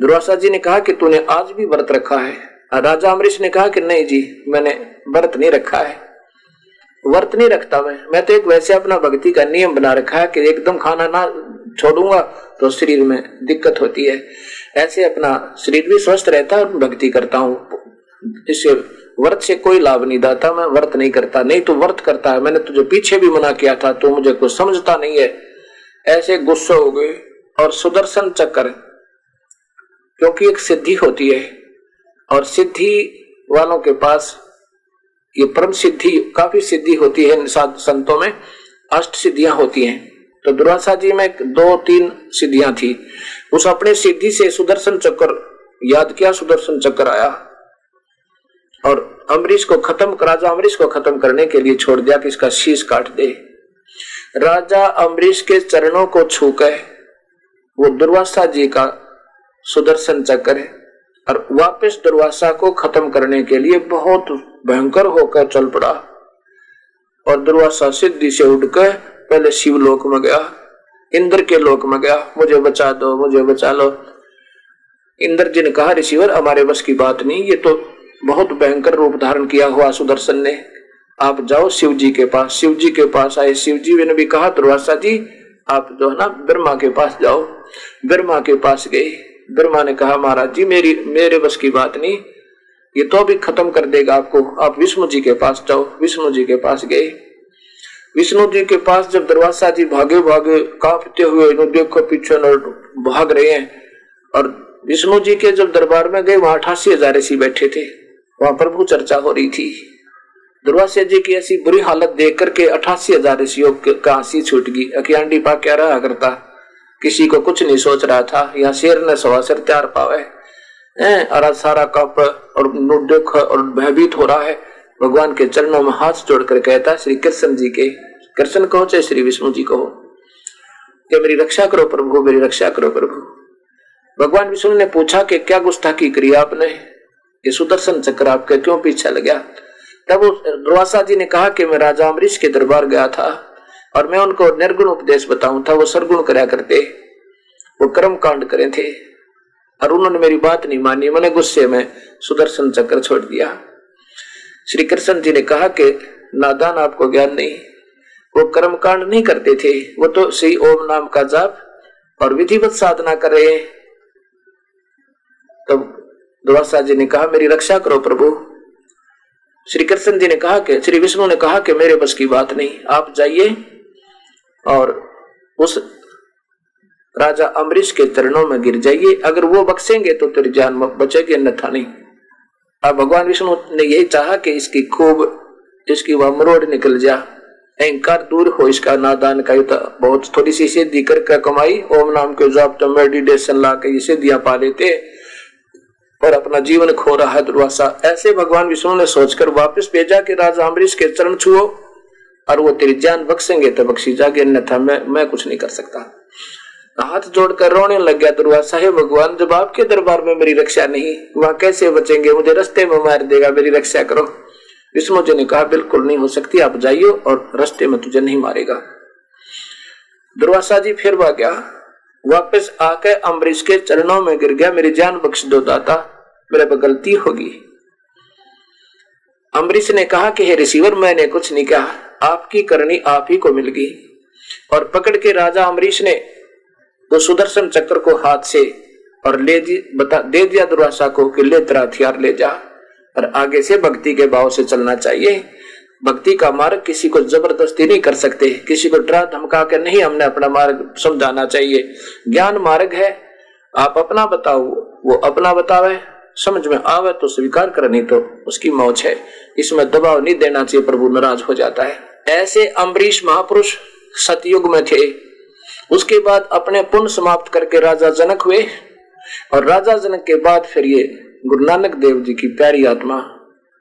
दुर्वासा जी ने कहा कि तूने आज भी व्रत रखा है। राजा अमरीश ने कहा कि नहीं जी, मैंने व्रत नहीं रखा है। व्रत नहीं रखता मैं। मैं तो एक वैसे अपना भक्ति का नियम बना रखा है कि एकदम खाना ना छोड़ूँगा तो शरीर में दिक्कत होती है। ऐसे अपना शरीर भी स्वस्थ रहता है भक्ति करता हूँ। इससे व्रत से कोई लाभ नहीं दाता। मैं व्रत नहीं करता। नहीं तो व्रत करता है। मैंने तुझे पीछे भी मना किया था। तो मुझे कुछ समझता नहीं है। ऐसे गुस्सा हो गए और सुदर्शन चक्र क्योंकि एक सिद्धि होती है और सिद्धि वालों के पास ये परम सिद्धि, काफ़ी सिद्धि होती है संतों में, अष्ट सिद्धियाँ होती हैं। तो दुर्वासा जी में दो तीन सिद्धियाँ थी। उस अपने सिद्धि से सुदर्शन चक्र याद किया सुदर्शन चक्र आया और अमरीश को खत्म, राजा अमरीश को खत्म करने के लिए छोड़ दिया कि इसका शीश काट दे। राजा अम्बरीश के चरणों को छू कर वो दुर्वासा जी का सुदर्शन चक्र है और वापस दुर्वासा को खत्म करने के लिए बहुत भयंकर होकर चल पड़ा। और दुर्वासा सिद्धि से उठकर पहले शिवलोक में गया। इंद्र के लोक में गया। मुझे बचा दो, मुझे बचा लो। इंद्र जी ने कहा, ऋषिवर, हमारे बस की बात नहीं। ये तो बहुत भयंकर रूप धारण किया हुआ सुदर्शन ने। आप जाओ शिव जी के पास शिव जी के पास आए शिव जी ने भी कहा, दुर्वासा जी, आप जो है ना, ब्रह्मा के पास जाओ। ब्रह्मा के पास गए। ब्रह्मा ने कहा, महाराज जी, मेरी, मेरे बस की बात नहीं, ये तो भी खत्म कर देगा आपको। आप विष्णु जी के पास जाओ। विष्णु जी के पास गए। विष्णु जी के पास जब दरवासा जी भागे भागे, कांपते हुए देखो पीछे भाग रहे हैं। और विष्णु जी के जब दरबार में गए, वहाँ अठासी हज़ार ऐसी बैठे थे। वहाँ प्रभु चर्चा हो रही थी। दुर्वासा जी की ऐसी बुरी हालत देख करके अठासी हज़ार ऋषियों का हँसी छूट गई। अखियांडी पा क्या रहा करता किसी को कुछ नहीं सोच रहा था। यहाँ शेर ने सवा सिर त्यार पावे। और सारा कप और दुख और भयभीत हो रहा है। भगवान के चरणों में हाथ जोड़कर कहता श्री कृष्ण जी के कृष्ण कहो चाहे श्री विष्णु जी कहो। कि मेरी रक्षा करो प्रभु, मेरी रक्षा करो प्रभु। भगवान विष्णु ने पूछा कि क्या गुस्ताखी करी आपने? ये सुदर्शन चक्र आपके क्यों पीछे लग गया तब दुर्वासा जी ने कहा कि मैं राजा अमरीश के दरबार गया था और मैं उनको निर्गुण उपदेश बताऊँ था, वो सरगुण कराया करते। वो कर्म कांड करे थे और उन्होंने मेरी बात नहीं मानी मैंने गुस्से में सुदर्शन चक्र छोड़ दिया। श्री कृष्ण जी ने कहा कि नादान आपको ज्ञान नहीं, वो कर्म कांड नहीं करते थे, वो तो श्री ओम नाम का जाप और विधिवत साधना कर रहे तब दुआसा जी ने कहा, मेरी रक्षा करो प्रभु। श्री कृष्ण जी ने कहा कि, श्री विष्णु ने कहा कि मेरे बस की बात नहीं, आप जाइए और उस राजा अमरीश के चरणों में गिर जाइए। अगर वो बख्शेंगे तो तेरी जान बचेगी, अन्यथा नहीं। अब भगवान विष्णु ने यही चाहा कि इसकी खूब, इसकी वह मरोड़ निकल जा। अहंकार दूर हो, इसका नादान का युद्ध। बहुत थोड़ी सी सिद्धि करके कमाई। ओम नाम के जाप तो मेडिटेशन ला के सिद्धियाँ पा लेते। और अपना जीवन खो रहा है दुर्वासा। ऐसे भगवान विष्णु ने सोचकर वापस भेजा कि राजा अमरीश के चरण छुओ और वो तेरी जान बख्शेंगे तो बख्शी जागे, अन्यथा मैं मैं कुछ नहीं कर सकता। हाथ जोड़कर रोने लग गया दुर्वासा। है भगवान, जब आपके दरबार में मेरी रक्षा नहीं, वहाँ कैसे बचेंगे? मुझे रस्ते में मार देगा, मेरी रक्षा करो। विष्णु जी ने कहा, बिल्कुल नहीं हो सकती, आप जाइयो और रस्ते में तुझे नहीं मारेगा। दुर्वासा जी फिर वह गया। वापस आके अम्बरीश के चरणों में गिर गया। मेरी जान बख्श दो दाता। मेरे पर गलती होगी। अम्बरीश ने कहा कि, हे रिसीवर, मैंने कुछ नहीं कहा। आपकी करनी आप ही को मिल गई। और पकड़ के राजा अम्बरीश ने वो सुदर्शन चक्र को हाथ से और ले दी, बता, दे दिया दुर्वासा को कि ले तेरा हथियार ले जा। और आगे से भक्ति के भाव से चलना चाहिए। भक्ति का मार्ग किसी को ज़बरदस्ती नहीं कर सकते। किसी को डरा धमका कर नहीं हमने अपना मार्ग समझाना चाहिए। ज्ञान मार्ग है। आप अपना बताओ, वो अपना बतावे। समझ में आवे तो स्वीकार कर, नहीं तो उसकी मौज है। इसमें दबाव नहीं देना चाहिए, प्रभु नाराज़ हो जाता है। ऐसे अम्बरीश महापुरुष सतयुग में थे। उसके बाद अपने पुण्य समाप्त करके राजा जनक हुए और राजा जनक के बाद फिर ये गुरु नानक देव जी की प्यारी आत्मा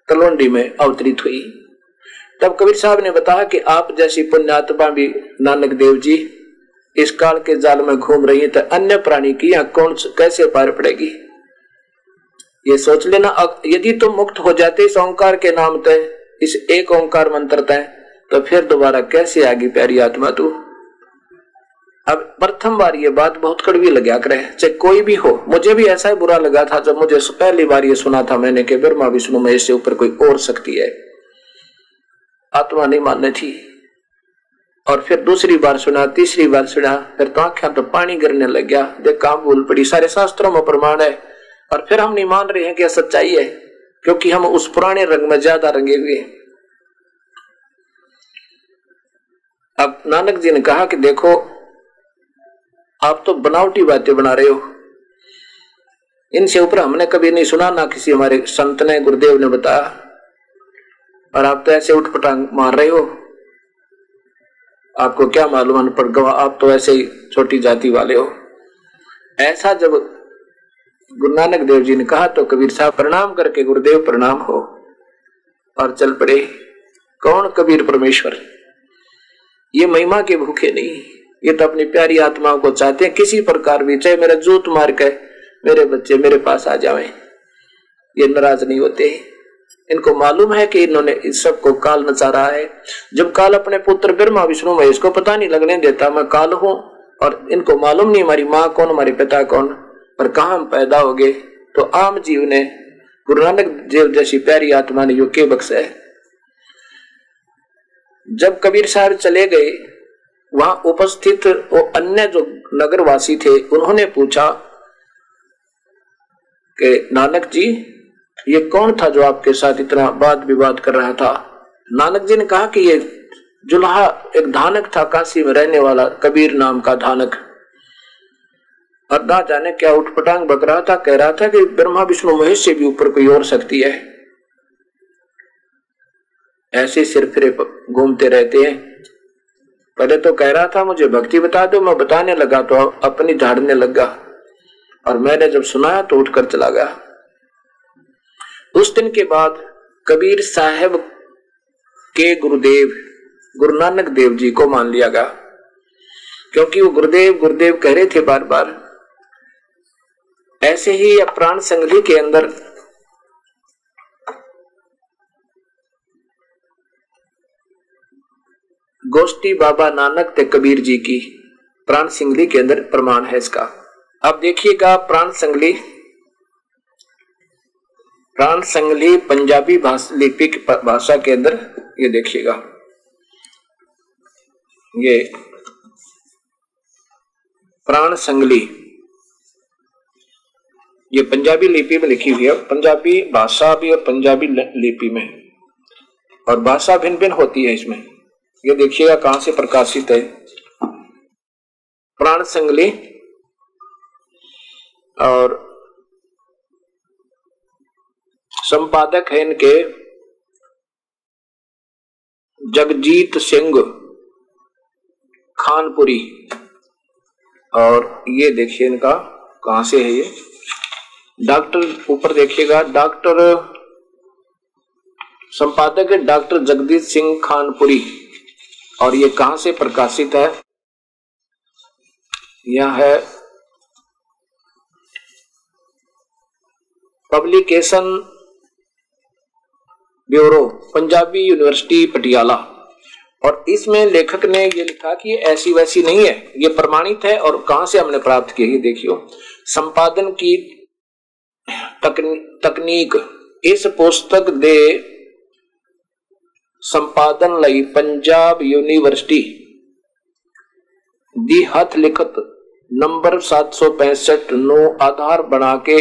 तलवंडी में अवतरित हुई। तब कबीर साहब ने बताया कि आप जैसी पुण्यात्मा भी नानक देव जी इस काल के जाल में घूम रही है तो अन्य प्राणी की या कौन कैसे पार पड़ेगी? ये सोच लेना यदि तुम तो मुक्त हो जाते इस ओंकार के नाम तय इस एक ओंकार मंत्र तय तो फिर दोबारा कैसे आगी प्यारी आत्मा तू? अब प्रथम बार ये बात बहुत कड़वी लगा करे चाहे कोई भी हो, मुझे भी ऐसा ही बुरा लगा था जब मुझे पहली बार ये सुना था मैंने कि ब्रह्मा विष्णु में इससे ऊपर कोई और शक्ति है। आत्मा नहीं मानने थी। और फिर दूसरी बार सुना, तीसरी बार सुना, फिर तो आख्या तो पानी गिरने लग गया। देख, काम भूल पड़ी। सारे शास्त्रों में प्रमाण है। और फिर हम नहीं मान रहे हैं कि सच्चाई है, क्योंकि हम उस पुराने रंग में ज़्यादा रंगे हुए हैं। अब नानक जी ने कहा कि देखो, आप तो बनावटी बातें बना रहे हो। इनसे ऊपर हमने कभी नहीं सुना, ना किसी हमारे संत ने, गुरुदेव ने बताया। और आप तो ऐसे उठपटांग मार रहे हो। आपको क्या मालूम, अनपढ़ गवा आप तो ऐसे ही छोटी जाति वाले हो। ऐसा जब गुरु नानक देव जी ने कहा तो कबीर साहब, प्रणाम करके गुरुदेव प्रणाम हो। और चल पड़े, कौन कबीर परमेश्वर? ये महिमा के भूखे नहीं, ये तो अपनी प्यारी आत्माओं को चाहते हैं, किसी प्रकार भी, चाहे मेरा जूत मार के मेरे बच्चे मेरे पास आ जाए ये नाराज़ नहीं होते। इनको मालूम है कि इन्होंने इस सबको काल नचा रहा है। जब काल अपने पुत्र ब्रह्मा विष्णु में इसको पता नहीं लगने देता, मैं काल हूँ, और इनको मालूम नहीं, हमारी माँ कौन, हमारे पिता कौन। और कहा पैदा हो गए तो आम जीव ने गुरु नानक देव जैसी प्यारी आत्मा ने युग के बख्शा है? जब कबीर साहब चले गए, वहाँ उपस्थित वो अन्य जो नगरवासी थे, उन्होंने पूछा कि, नानक जी, ये कौन था जो आपके साथ इतना वाद विवाद कर रहा था? नानक जी ने कहा कि ये जुल्हा एक धानक था, काशी में रहने वाला कबीर नाम का धानक। और जाने क्या उठपटांग बक रहा था कह रहा था कि ब्रह्मा विष्णु महेश से भी ऊपर कोई और शक्ति है। ऐसे सिर फिरे घूमते रहते हैं। पहले तो कह रहा था, मुझे भक्ति बता दो, मैं बताने लगा तो अपनी झाड़ने लगा और मैंने जब सुनाया तो उठकर चला गया। उस दिन के बाद कबीर साहब के गुरुदेव गुरु नानक देव जी को मान लिया गया। क्योंकि वो गुरुदेव गुरुदेव कह रहे थे बार बार ऐसे ही प्राण संगली के अंदर गोष्ठी बाबा नानक ते कबीर जी की प्राण सिंगली के अंदर प्रमाण है इसका। अब देखिएगा प्राण संगली प्राण संगली पंजाबी लिपि भाषा के अंदर ये देखिएगा। ये प्राण संगली ये पंजाबी लिपि में लिखी हुई है, पंजाबी भाषा भी और पंजाबी लिपि में और भाषा भिन्न भिन्न होती है इसमें। ये देखिएगा कहाँ से प्रकाशित है। प्राण संगली और संपादक है इनके जगजीत सिंह खानपुरी। और ये देखिए इनका कहाँ से है ये। डॉक्टर ऊपर देखिएगा, डॉक्टर संपादक है डॉक्टर जगदीश सिंह खानपुरी। और ये कहाँ से प्रकाशित है? यह है publication bureau, Punjabi university, Patiala. और इसमें लेखक ने ये लिखा कि ऐसी वैसी नहीं है, ये प्रमाणित है और कहाँ से हमने प्राप्त किया ये देखियो। संपादन की तकनीक। इस पुस्तक दे संपादन ਲਈ पंजाब यूनिवर्सिटी दी हथ लिखत नंबर 765 नो आधार बना के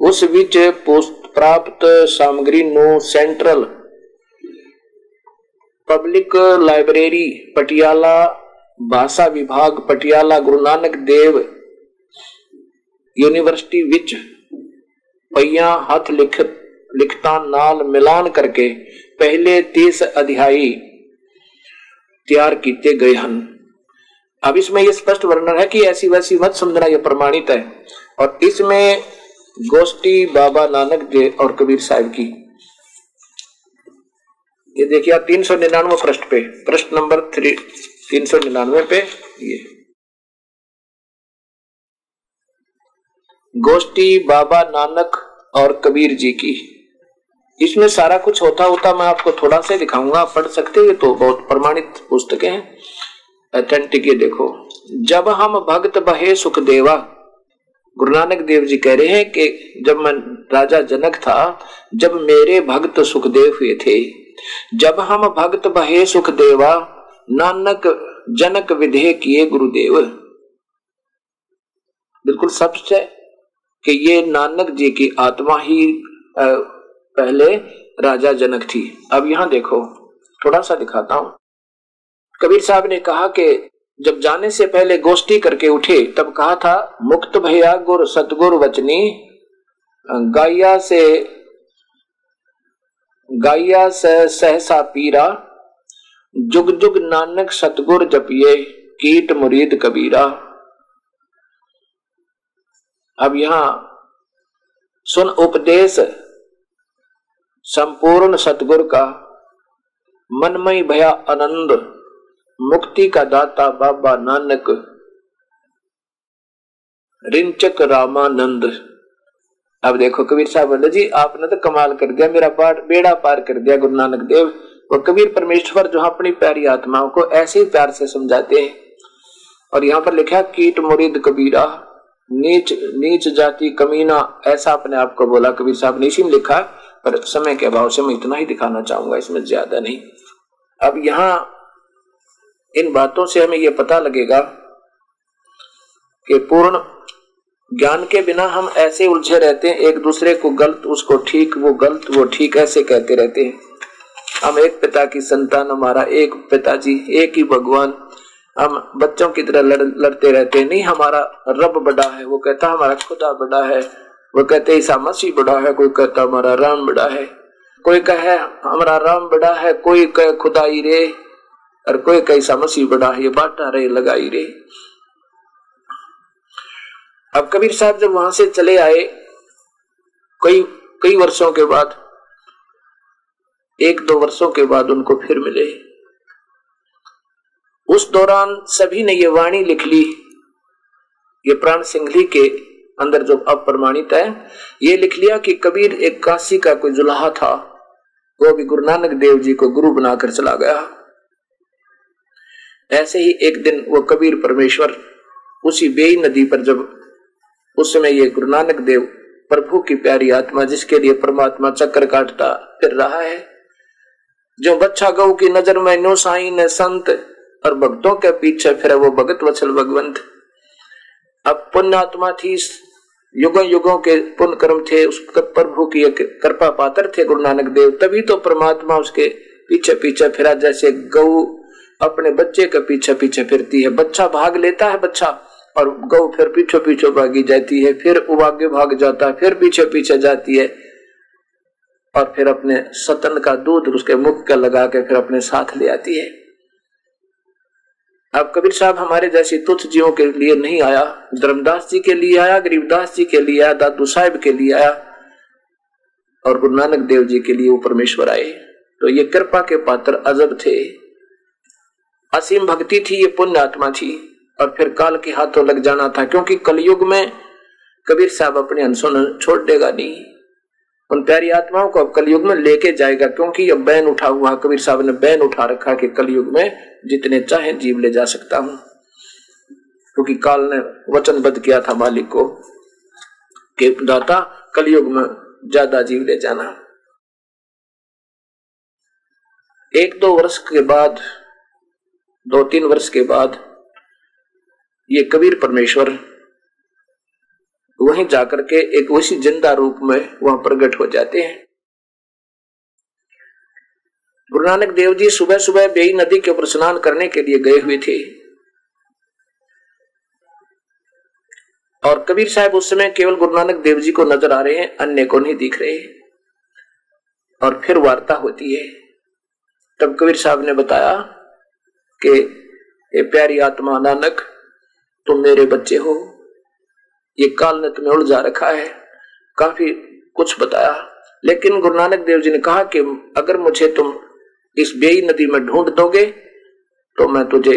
उस विच प्राप्त सामग्री नो सेंट्रल पब्लिक लाइब्रेरी पटियाला, भाषा विभाग, पटियाला गुरु नानक देव यूनिवर्सिटी विच पईया हथ लिखत लिखता नाल मिलान करके पहले तीस अध्यायी तैयार किए गए हैं अब इसमें यह स्पष्ट वर्णन है कि ऐसी वैसी मत समझना यह प्रमाणित है और इसमें गोष्ठी बाबा नानक देव और कबीर साहब की ये देखिए आप तीन सौ निन्यानवे पृष्ठ पे प्रश्न नंबर थ्री तीन सौ निन्यानवे पे ये गोष्ठी बाबा नानक और कबीर जी की। इसमें सारा कुछ होता होता मैं आपको थोड़ा सा दिखाऊँगा, आप पढ़ सकते हैं तो बहुत प्रमाणित पुस्तकें हैं। अथेंटिक ये देखो। जब हम भक्त बहे सुख देवा, गुरु नानक देव जी कह रहे हैं कि जब मैं राजा जनक था, जब मेरे भक्त सुखदेव हुए थे, जब हम भक्त बहे सुख देवा, नानक जनक विधेय किए गुरुदेव। बिल्कुल है। कि ये नानक जी की आत्मा ही पहले राजा जनक थी। अब यहाँ देखो, थोड़ा सा दिखाता हूँ। कबीर साहब ने कहा कि जब जाने से पहले गोष्ठी करके उठे, तब कहा था, मुक्त भैया गुर सतगुर वचनी गाया से गाया से सहसा पीरा, जुग जुग नानक सतगुर जपिए, कीट मुरीद कबीरा। अब यहाँ सुन उपदेश संपूर्ण सतगुर का मनमय भया आनंद मुक्ति का दाता बाबा नानक रिंचक रामानंद। अब देखो कबीर साहब बोले जी, आपने तो कमाल कर दिया, मेरा पार बेड़ा पार कर दिया, गुरु नानक देव। और कबीर परमेश्वर जो अपनी प्यारी आत्माओं को ऐसे ही प्यार से समझाते हैं। और यहाँ पर लिखा, कीट मुरीद कबीरा नीच नीच जाति कमीना, ऐसा अपने आप को बोला, कबीर साहब ने इसी में लिखा, पर समय के अभाव से मैं इतना ही दिखाना चाहूँगा, इसमें ज़्यादा नहीं। अब यहाँ, इन बातों से हमें यह पता लगेगा कि पूर्ण ज्ञान के बिना हम ऐसे उलझे रहते हैं, एक दूसरे को गलत, उसको ठीक, वो गलत, वो ठीक, ऐसे कहते रहते हैं। हम एक पिता की संतान, हमारा एक पिताजी, एक ही भगवान हम बच्चों की तरह लड़, लड़ते रहते नहीं हमारा रब बड़ा है वो कहता हमारा खुदा बड़ा है। वो कहते ईसा मसीह बड़ा है। कोई कहता हमारा राम बड़ा है। कोई कहे हमारा राम बड़ा है। कोई कहे खुदाई रे। और कोई कैसा मसीह बड़ा है। ये बांटा रहे लगाई रे। अब कबीर साहब जब वहाँ से चले आए कई कई वर्षों के बाद एक दो वर्षों के बाद उनको फिर मिले। उस दौरान सभी ने ये वाणी लिख ली। ये प्राण सिंघली के अंदर जो अब प्रमाणित है, ये लिख लिया कि कबीर एक काशी का कोई जुलाहा था। वो भी गुरु नानक देव जी को गुरु बनाकर चला गया। ऐसे ही एक दिन वो कबीर परमेश्वर उसी बेई नदी पर जब उस समय ये गुरु नानक देव प्रभु की प्यारी आत्मा जिसके लिए परमात्मा चक्कर काटता फिर रहा है, जो बच्चा गौ की नज़र में नो साई ने संत और भक्तों के पीछे फिर वो भगत वचल भगवंत। अब पुण्यात्मा थी युगों युगों के पुण्य कर्म थे, उस प्रभु की कृपा पात्र थे गुरु नानक देव, तभी तो परमात्मा उसके पीछे पीछे फिरा, जैसे गौ अपने बच्चे के पीछे पीछे फिरती है। बच्चा भाग लेता है बच्चा, और गौ फिर पीछे पीछे भागी जाती है, फिर आगे भाग जाता है, फिर पीछे पीछे जाती है, और फिर अपने सतन का दूध उसके मुख का लगा के फिर अपने साथ ले आती है। अब कबीर साहब हमारे जैसी तुच्छ जीवों के लिए नहीं आया, धर्मदास जी के लिए आया, गरीबदास जी के लिए आया, दादू साहेब के लिए आया, और गुरु नानक देव जी के लिए वो परमेश्वर आए। तो ये कृपा के पात्र अजब थे। असीम भक्ति थी, ये पुण्य आत्मा थी, और फिर काल के हाथों लग जाना था, क्योंकि कलयुग में कबीर साहब अपने अंशों छोड़ देगा नहीं। उन प्यारी आत्माओं को अब कलयुग में लेके जाएगा, क्योंकि अब बैन उठा हुआ, कबीर साहब ने बैन उठा रखा कि कलयुग में जितने चाहे जीव ले जा सकता हूँ। क्योंकि काल ने वचनबद्ध किया था मालिक को कि, दाता, कलयुग में ज़्यादा जीव ले जाना। एक दो वर्ष के बाद, दो तीन वर्ष के बाद, ये कबीर परमेश्वर वहीं जाकर के एक उसी ज़िंदा रूप में वहाँ प्रकट हो जाते हैं। गुरु नानक देव जी सुबह सुबह बेई नदी के ऊपर स्नान करने के लिए गए हुए थे। और कबीर साहब उस समय केवल गुरु नानक देव जी को नज़र आ रहे हैं, अन्य को नहीं दिख रहे। और फिर वार्ता होती है। तब कबीर साहब ने बताया कि ये प्यारी आत्मा नानक, तुम मेरे बच्चे हो। ये काल ने तुम्हें उलझा रखा है। काफ़ी कुछ बताया। लेकिन गुरु नानक देव जी ने कहा कि अगर मुझे तुम इस बेई नदी में ढूंढ दोगे तो मैं तुझे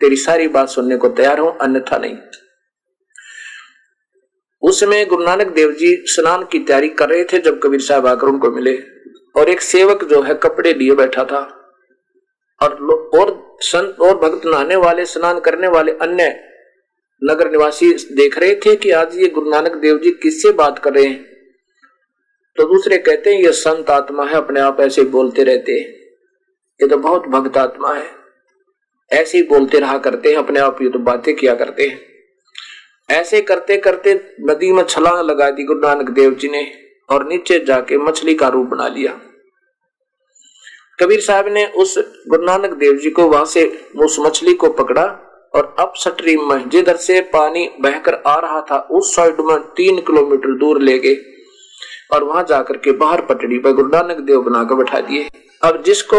तेरी सारी बात सुनने को तैयार हूँ, अन्यथा नहीं। उस समय गुरु नानक देव जी स्नान की तैयारी कर रहे थे, जब कबीर साहब आकर उनको मिले। और एक सेवक जो है, कपड़े लिए बैठा था। और और संत और भक्त नहाने वाले, स्नान करने वाले अन्य नगर निवासी देख रहे थे कि आज ये गुरु नानक देव जी किससे बात कर रहे हैं? तो दूसरे कहते हैं ये संत आत्मा है, अपने आप ऐसे बोलते रहते हैं। ये तो बहुत भक्त आत्मा है। ऐसे ही बोलते रहा करते हैं, अपने आप ये तो बातें किया करते हैं। ऐसे करते करते नदी में छलांग लगा दी गुरु नानक देव जी ने और नीचे जाके मछली का रूप बना लिया। कबीर साहब ने उस गुरु नानक देव जी को वहाँ से उस मछली को पकड़ा और अब स्ट्रीम में जिधर से पानी बहकर आ रहा था, उस साइड में तीन किलोमीटर दूर ले गए और वहाँ जाकर के बाहर पटड़ी पर गुरु नानक देव बनाकर बैठा दिए। अब जिसको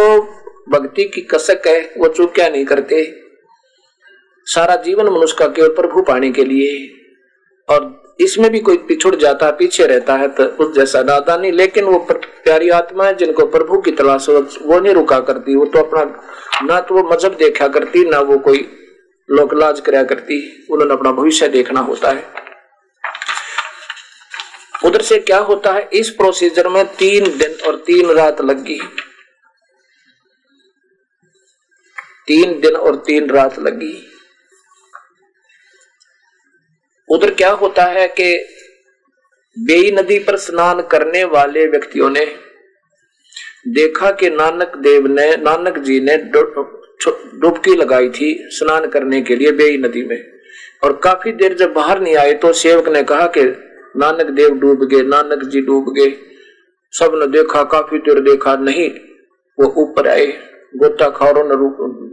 भक्ति की कसक है, वो चूक्या नहीं करते। सारा जीवन मनुष्य का केवल प्रभु पाने के लिए। और इसमें भी कोई पिछुड़ जाता है पीछे रहता है तो उस जैसा दादा नहीं, लेकिन वो प्यारी आत्मा है, जिनको प्रभु की तलाश वो नहीं रुका करती, वो तो अपना ना तो वो मज़हब देखा करती, ना वो कोई लोक लाज कराया करती, उन्होंने अपना भविष्य देखना होता है। उधर से क्या होता है, इस प्रोसीजर में तीन दिन और तीन रात लग। गई तीन दिन और तीन रात लगी। उधर क्या होता है कि बेई नदी पर स्नान करने वाले व्यक्तियों ने देखा कि नानक देव ने, नानक जी ने डुबकी लगाई थी स्नान करने के लिए बेई नदी में। और काफ़ी देर जब बाहर नहीं आए तो सेवक ने कहा कि, नानक देव डूब गए, नानक जी डूब गए। सबने देखा, काफ़ी देर देखा, नहीं, वो ऊपर आए, गोता गोताखोरों ने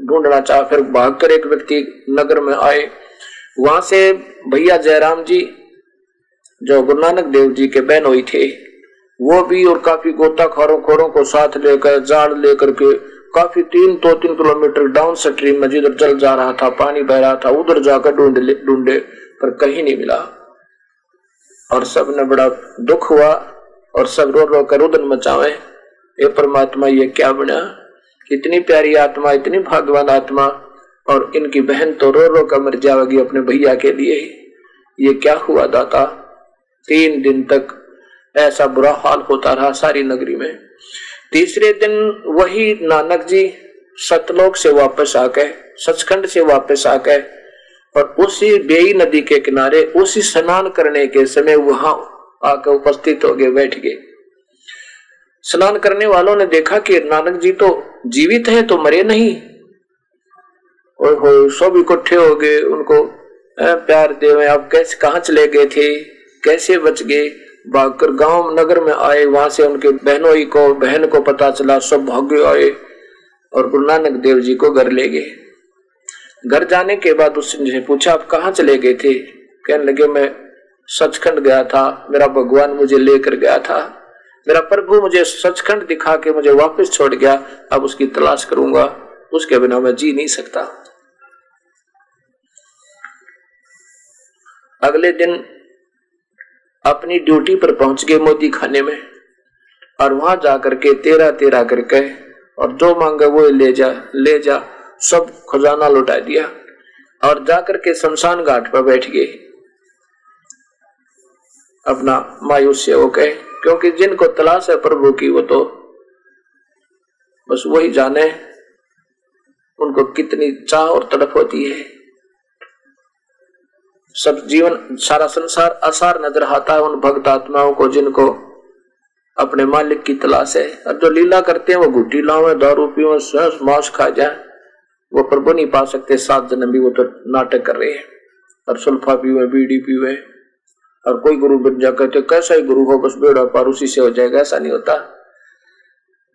ढूंढना चाह, फिर भागकर एक व्यक्ति नगर में आए। वहाँ से भैया जयराम जी, जो गुरु नानक देव जी के बहन हुई थे, वो भी और काफ़ी गोताखोरों खोरों को साथ लेकर जाड़ लेकर के काफ़ी तीन, दो, तीन किलोमीटर डाउन स्ट्रीम में जिधर जल जा रहा था, पानी बह रहा था, उधर जाकर ढूंढ, ढूंढे, पर कहीं नहीं मिला। और सबने बड़ा दुख हुआ, और सब रो रो कर उदन मचावे। ये परमात्मा, ये क्या बना? इतनी प्यारी आत्मा, इतनी भागवान आत्मा, और इनकी बहन तो रो रो कर मर जाएगी अपने भैया के लिए। ही ये क्या हुआ दाता? तीन दिन तक ऐसा बुरा हाल होता रहा सारी नगरी में। तीसरे दिन वही नानक जी सतलोक से वापस आ गए, सचखंड से वापस आ गए और उसी बेई नदी के किनारे, उसी स्नान करने के समय वहाँ आकर उपस्थित हो गए, बैठ गए। स्नान करने वालों ने देखा कि नानक जी तो जीवित है तो मरे नहीं। और हो सब इकट्ठे हो गए, उनको प्यार दे आप कैसे, कहा चले गए थे? कैसे बच गए? भागकर गाँव नगर में आए, वहाँ से उनके बहनों को, बहन को पता चला, सब भाग्य आए और गुरु नानक देव जी को घर ले गए। घर जाने के बाद उसने पूछा, आप कहाँ चले गए थे? कहने लगे, मैं सचखंड गया था, मेरा भगवान मुझे लेकर गया था। मेरा प्रभु मुझे सचखंड दिखा के मुझे वापस छोड़ गया, अब उसकी तलाश करूँगा, उसके बिना मैं जी नहीं सकता। अगले दिन अपनी ड्यूटी पर पहुँच गए मोदी खाने में। और वहाँ जाकर के तेरा तेरा करके, और जो मांगे वो ले जा ले जा, सब खजाना लुटा दिया। और जाकर के शमशान घाट पर बैठ गए। अपना मायूस से हो गए क्योंकि जिनको तलाश है प्रभु की, वो तो बस वही जाने, उनको कितनी चाह और तड़प होती है। सब जीवन सारा संसार आसार नज़र आता है उन भक्त आत्माओं को जिनको अपने मालिक की तलाश है। और जो लीला करते हैं, वो घुट्टी लाओ दारू पियो मांस खा जाए, वो प्रभु नहीं पा सकते सात जन्म भी वो तो नाटक कर रहे हैं। और सुल्फा पीवे, बीड़ी पीवे, और कोई गुरु बन जा कहते कैसा ही गुरु हो, बस बेड़ा पार उसी से हो जाएगा, ऐसा नहीं होता।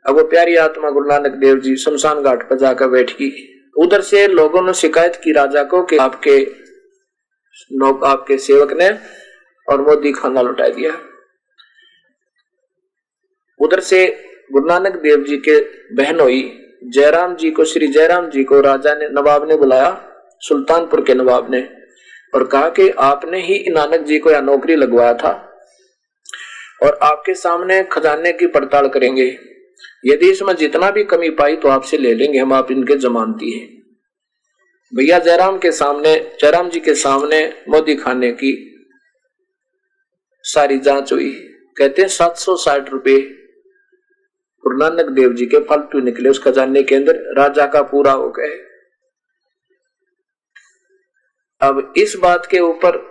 अब वो प्यारी आत्मा गुरु नानक देव जी, शमशान घाट पर जाकर बैठ गई। उधर से लोगों ने शिकायत की राजा को कि आपके आपके सेवक ने और मोदी खाना लुटा दिया। उधर से गुरु नानक देव जी के बहन हुई जयराम जी को, श्री जयराम जी को राजा ने, नवाब ने बुलाया, सुल्तानपुर के नवाब ने, और कहा कि आपने ही नानक जी को यह नौकरी लगवाया था और आपके सामने खजाने की पड़ताल करेंगे। यदि इसमें जितना भी कमी पाई तो आपसे ले लेंगे, हम आप इनके जमानती हैं। भैया जयराम के सामने, जयराम जी के सामने मोदी खाने की सारी जाँच हुई। कहते हैं सात सौ साठ रुपये गुरु नानक देव जी के फालतू निकले उस खजाने के अंदर, राजा का पूरा हो गए। अब इस बात के ऊपर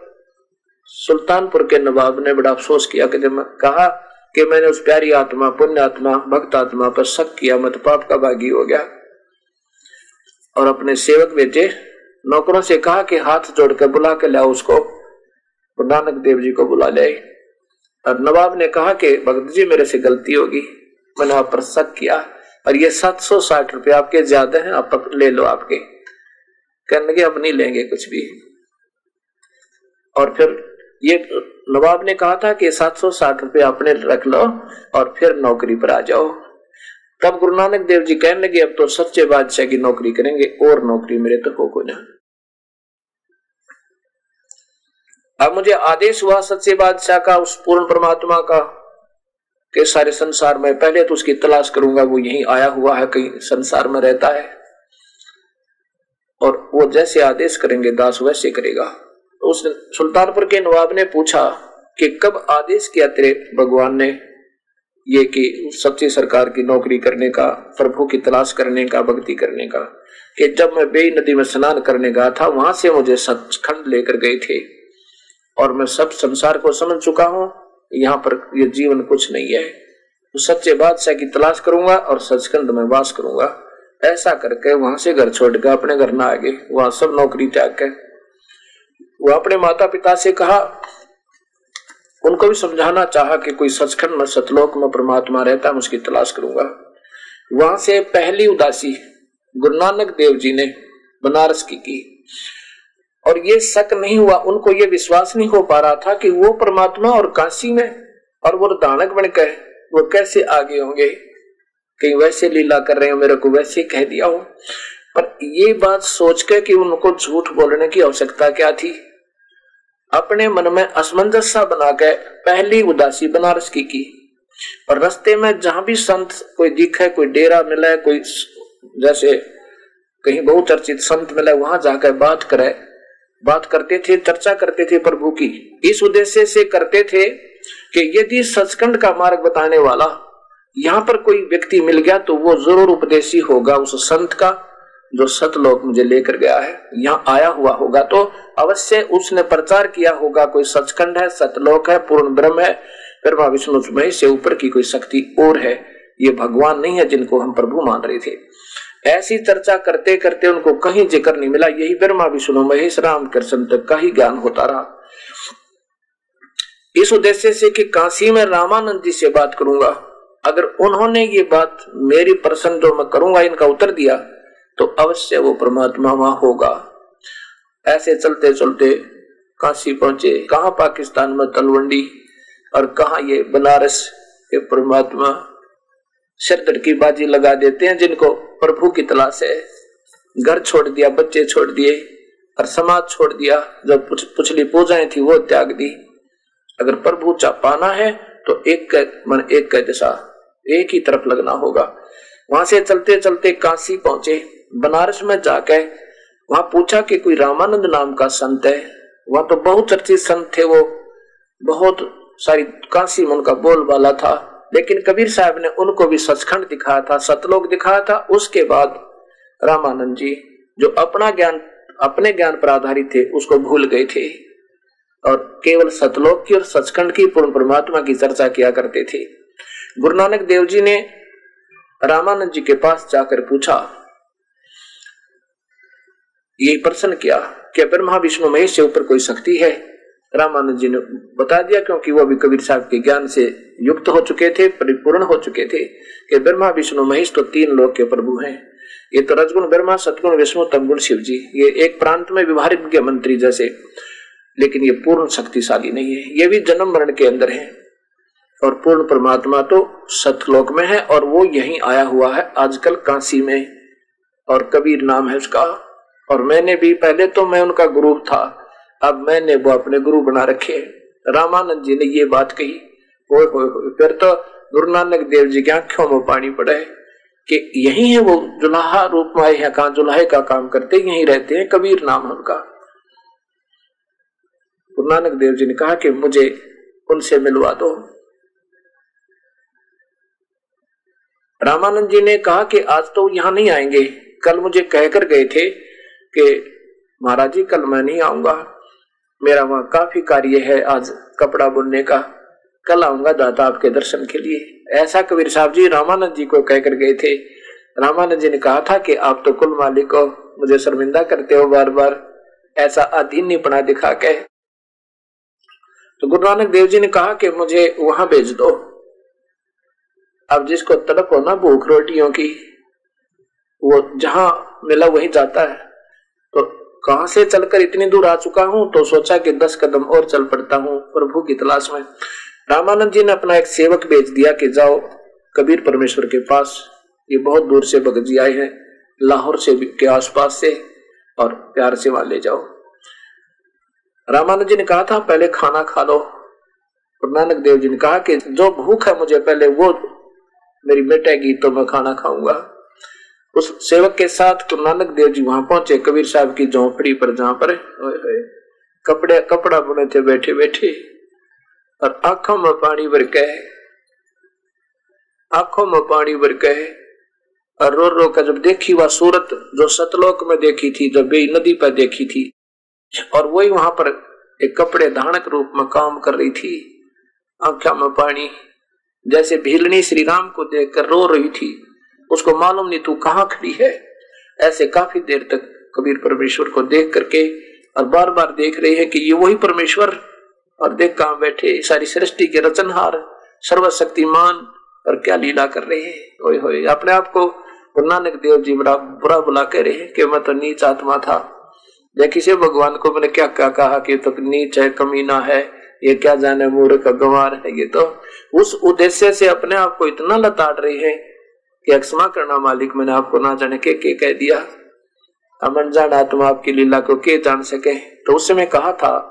सुल्तानपुर के नवाब ने बड़ा अफसोस किया कि कहा कि मैंने उस प्यारी आत्मा, पुण्य आत्मा, भक्त आत्मा पर शक किया, मत पाप का भागी हो गया। और अपने सेवक बेटे नौकरों से कहा कि हाथ जोड़कर बुला के लाओ उसको। नानक देव जी को बुला ले और नवाब ने कहा कि भक्त जी, मेरे से गलती होगी। मैंने आप पर शक किया और ये सात सौ साठ रुपये आपके ज़्यादा हैं, आप ले लो आपके। कहने लगे, अब नहीं लेंगे कुछ भी। और फिर ये नवाब ने कहा था कि सात सौ साठ रुपये आपने रख लो और फिर नौकरी पर आ जाओ। तब गुरु नानक देव जी कहने लगे, अब तो सच्चे बादशाह की नौकरी करेंगे, और नौकरी मेरे तो हो को ना। अब मुझे आदेश हुआ सच्चे बादशाह का, उस पूर्ण परमात्मा का, के सारे संसार में पहले तो उसकी तलाश करूँगा, वो यहीं आया हुआ है, कहीं संसार में रहता है। और वो जैसे आदेश करेंगे, दास वैसे करेगा। उस सुल्तानपुर के नवाब ने पूछा कि कब आदेश किया तेरे भगवान ने? ये कि सच्ची सरकार की नौकरी करने का, प्रभु की तलाश करने का, भक्ति करने का, कि जब मैं बेई नदी में स्नान करने गया था, वहाँ से मुझे सचखंड लेकर गए थे। और मैं सब संसार को समझ चुका हूँ, यहाँ पर ये जीवन कुछ नहीं है। सच्चे बादशाह की तलाश करूँगा और सचखंड में वास करूँगा। ऐसा करके वहाँ से घर छोड़ के, अपने घर ना आगे, वहाँ सब नौकरी त्याग के। वो अपने माता पिता से कहा उनको भी समझाना चाहा कि कोई सचखंड में सतलोक में परमात्मा रहता है उसकी तलाश करूँगा। वहाँ से पहली उदासी गुरु नानक देव जी ने बनारस की की। और ये शक नहीं हुआ, उनको ये विश्वास नहीं हो पा रहा था कि वो परमात्मा और काशी में और वो दानक बन गए वो कैसे आगे होंगे। कहीं वैसे लीला कर रहे हो, मेरे को वैसे कह दिया हो। पर ये बात सोच के कि उनको झूठ बोलने की आवश्यकता क्या थी? अपने मन में असमंजस सा बना के पहली उदासी बनारस की की। और रस्ते में जहाँ भी संत कोई दिखे, कोई डेरा मिले, कोई जैसे कहीं बहुचर्चित संत मिले, वहाँ जाकर बात करे। बात करते थे, चर्चा करते थे प्रभु की। इस उद्देश्य से करते थे कि यदि सचखंड का मार्ग बताने वाला यहाँ पर कोई व्यक्ति मिल गया तो वो ज़रूर उपदेशी होगा उस संत का। जो सतलोक मुझे लेकर गया है, यहाँ आया हुआ होगा। तो अवश्य उसने प्रचार किया होगा, कोई सचखंड है, सतलोक है, पूर्ण ब्रह्म है ब्रह्मा विष्णु से ऊपर की कोई शक्ति और है, ये भगवान नहीं है जिनको हम प्रभु मान रहे थे। ऐसी चर्चा करते करते उनको कहीं ज़िक्र नहीं मिला, यही ब्रह्मा विष्णु महेश राम कृष्ण तक का ही ज्ञान होता रहा। इस उद्देश्य से कि काशी में रामानंद जी से बात करूँगा। अगर उन्होंने ये बात मेरी प्रश्न जो मैं करूँगा, इनका उत्तर दिया। तो अवश्य वो परमात्मा वहाँ होगा। ऐसे चलते चलते काशी पहुँचे। कहा पाकिस्तान में तलवंडी और कहा ये बनारस के परमात्मा सिरदर की बाजी लगा देते हैं जिनको प्रभु की तलाश है। घर छोड़ दिया, बच्चे छोड़ दिए और समाज छोड़ दिया। जब पुछली पूजाएँ थी, वो त्याग दी। अगर प्रभु चा पाना है तो एक मन एक दिशा, एक ही तरफ़ लगना होगा। वहाँ से चलते चलते काशी पहुँचे। बनारस में जाके वहाँ पूछा कि कोई रामानंद नाम का संत है। वहाँ तो बहुत चर्चित संत थे वो। बहुत सारी काशी में उनका बोल वाला था। लेकिन कबीर साहब ने उनको भी सचखंड दिखाया था, सतलोक दिखाया था। उसके बाद रामानंद जी, जो अपना ज्ञान, अपने ज्ञान पर आधारित थे, उसको भूल गए थे। और केवल सतलोक की और सचखंड की पूर्ण परमात्मा की चर्चा किया करते थे। गुरु नानक देव जी ने रामानंद जी के पास जाकर पूछा ये प्रश्न किया, क्या ब्रह्मा विष्णु महेश से ऊपर कोई शक्ति है? रामानंद जी ने बता दिया, क्योंकि वो भी कबीर साहब के ज्ञान से युक्त हो चुके थे, परिपूर्ण हो चुके थे, कि ब्रह्मा विष्णु महेश तो तीन लोग के प्रभु हैं। ये तो रजगुण ब्रह्मा, सतगुण विष्णु तमगुण शिव जी ये एक प्रांत में विभारित मंत्री जैसे, लेकिन ये पूर्ण शक्तिशाली नहीं है। ये भी जन्म मरण के अंदर है। और पूर्ण परमात्मा तो सतलोक में है, और वो यही आया हुआ है, आजकल काशी में। और कबीर नाम है उसका और मैंने भी, पहले तो मैं उनका गुरु था, अब मैंने वो अपने गुरु बना रखे रामानंद जी ने ये बात कही। हो हो फिर तो गुरु नानक देव जी की आँखों में पानी पड़े कि यही है वो जुलाहा रूप में आए हैं, कहा जुलाहे का काम करते यही रहते हैं, कबीर नाम उनका। गुरु नानक देव जी ने कहा कि मुझे उनसे मिलवा दो। रामानंद जी ने कहा कि आज तो यहाँ नहीं आएँगे, कल मुझे कहकर गए थे कि महाराज जी, कल मैं नहीं आऊँगा। मेरा वहाँ काफ़ी कार्य है आज कपड़ा बुनने का। कल आऊँगा दादा आपके दर्शन के लिए। ऐसा कबीर साहब जी, रामानंद जी को कहकर गए थे। रामानंद जी ने कहा था कि आप तो कुल मालिक हो, मुझे शर्मिंदा करते हो बार बार ऐसा अधीन नहीं पढ़ा दिखा के। तो गुरु नानक देव जी ने कहा कि मुझे वहाँ भेज दो। अब जिसको तड़प हो ना भूख रोटियों की, वो जहाँ मिला वही जाता है। तो कहाँ से चलकर इतनी दूर आ चुका हूँ? तो सोचा कि दस कदम और चल पड़ता हूँ। प्रभु की तलाश में रामानंद जी ने अपना एक सेवक भेज दिया कि जाओ, कबीर परमेश्वर के पास। ये बहुत दूर से भगत जी आए हैं, लाहौर से के आसपास से, और प्यार से वहाँ ले जाओ। रामानंद जी ने कहा था, पहले खाना खा लो। और नानक देव जी ने कहा कि, जो भूख है मुझे पहले वो मेरी मिटेगी तो मैं खाना खाऊँगा। उस सेवक के साथ गुरु नानक देव जी वहाँ पहुँचे, कबीर साहब की झोंपड़ी पर जहाँ पर कपड़े, कपड़ा बुने थे, बैठे बैठे। और आँखों में पानी भर के आँखों में पानी भर बरके और रो रो कर जब देखी वह सूरत जो सतलोक में देखी थी जब बे नदी पर देखी थी, और वही वहाँ पर एक कपड़े धानक रूप में काम कर रही थी। आँखों में पानी, जैसे भीलनी श्री राम को देखकर रो रही थी। उसको मालूम नहीं, तू कहाँ खड़ी है? ऐसे काफ़ी देर तक कबीर परमेश्वर को देख करके और बार बार देख रहे हैं कि ये वही परमेश्वर और देख कहा बैठे सारी सृष्टि के रचनहार, सर्वशक्तिमान और क्या लीला कर रहे हैं। ओए होए, अपने आप को गुरु नानक देव जी बड़ा बुरा बुला कह रहे हैं कि मैं तो नीच आत्मा था। देखिए से भगवान को मैंने क्या क्या कहा कि तो नीच है कमीना है, ये क्या जाने मूर्ख, गंवार है, ये तो उस उद्देश्य से अपने आप को इतना लताड़ रही है कि क्षमा करना मालिक, मैंने आपको ना जाने के के कह दिया। अमन जान, आत्मा आपकी लीला को के जान सके? तो उस समय कहा था।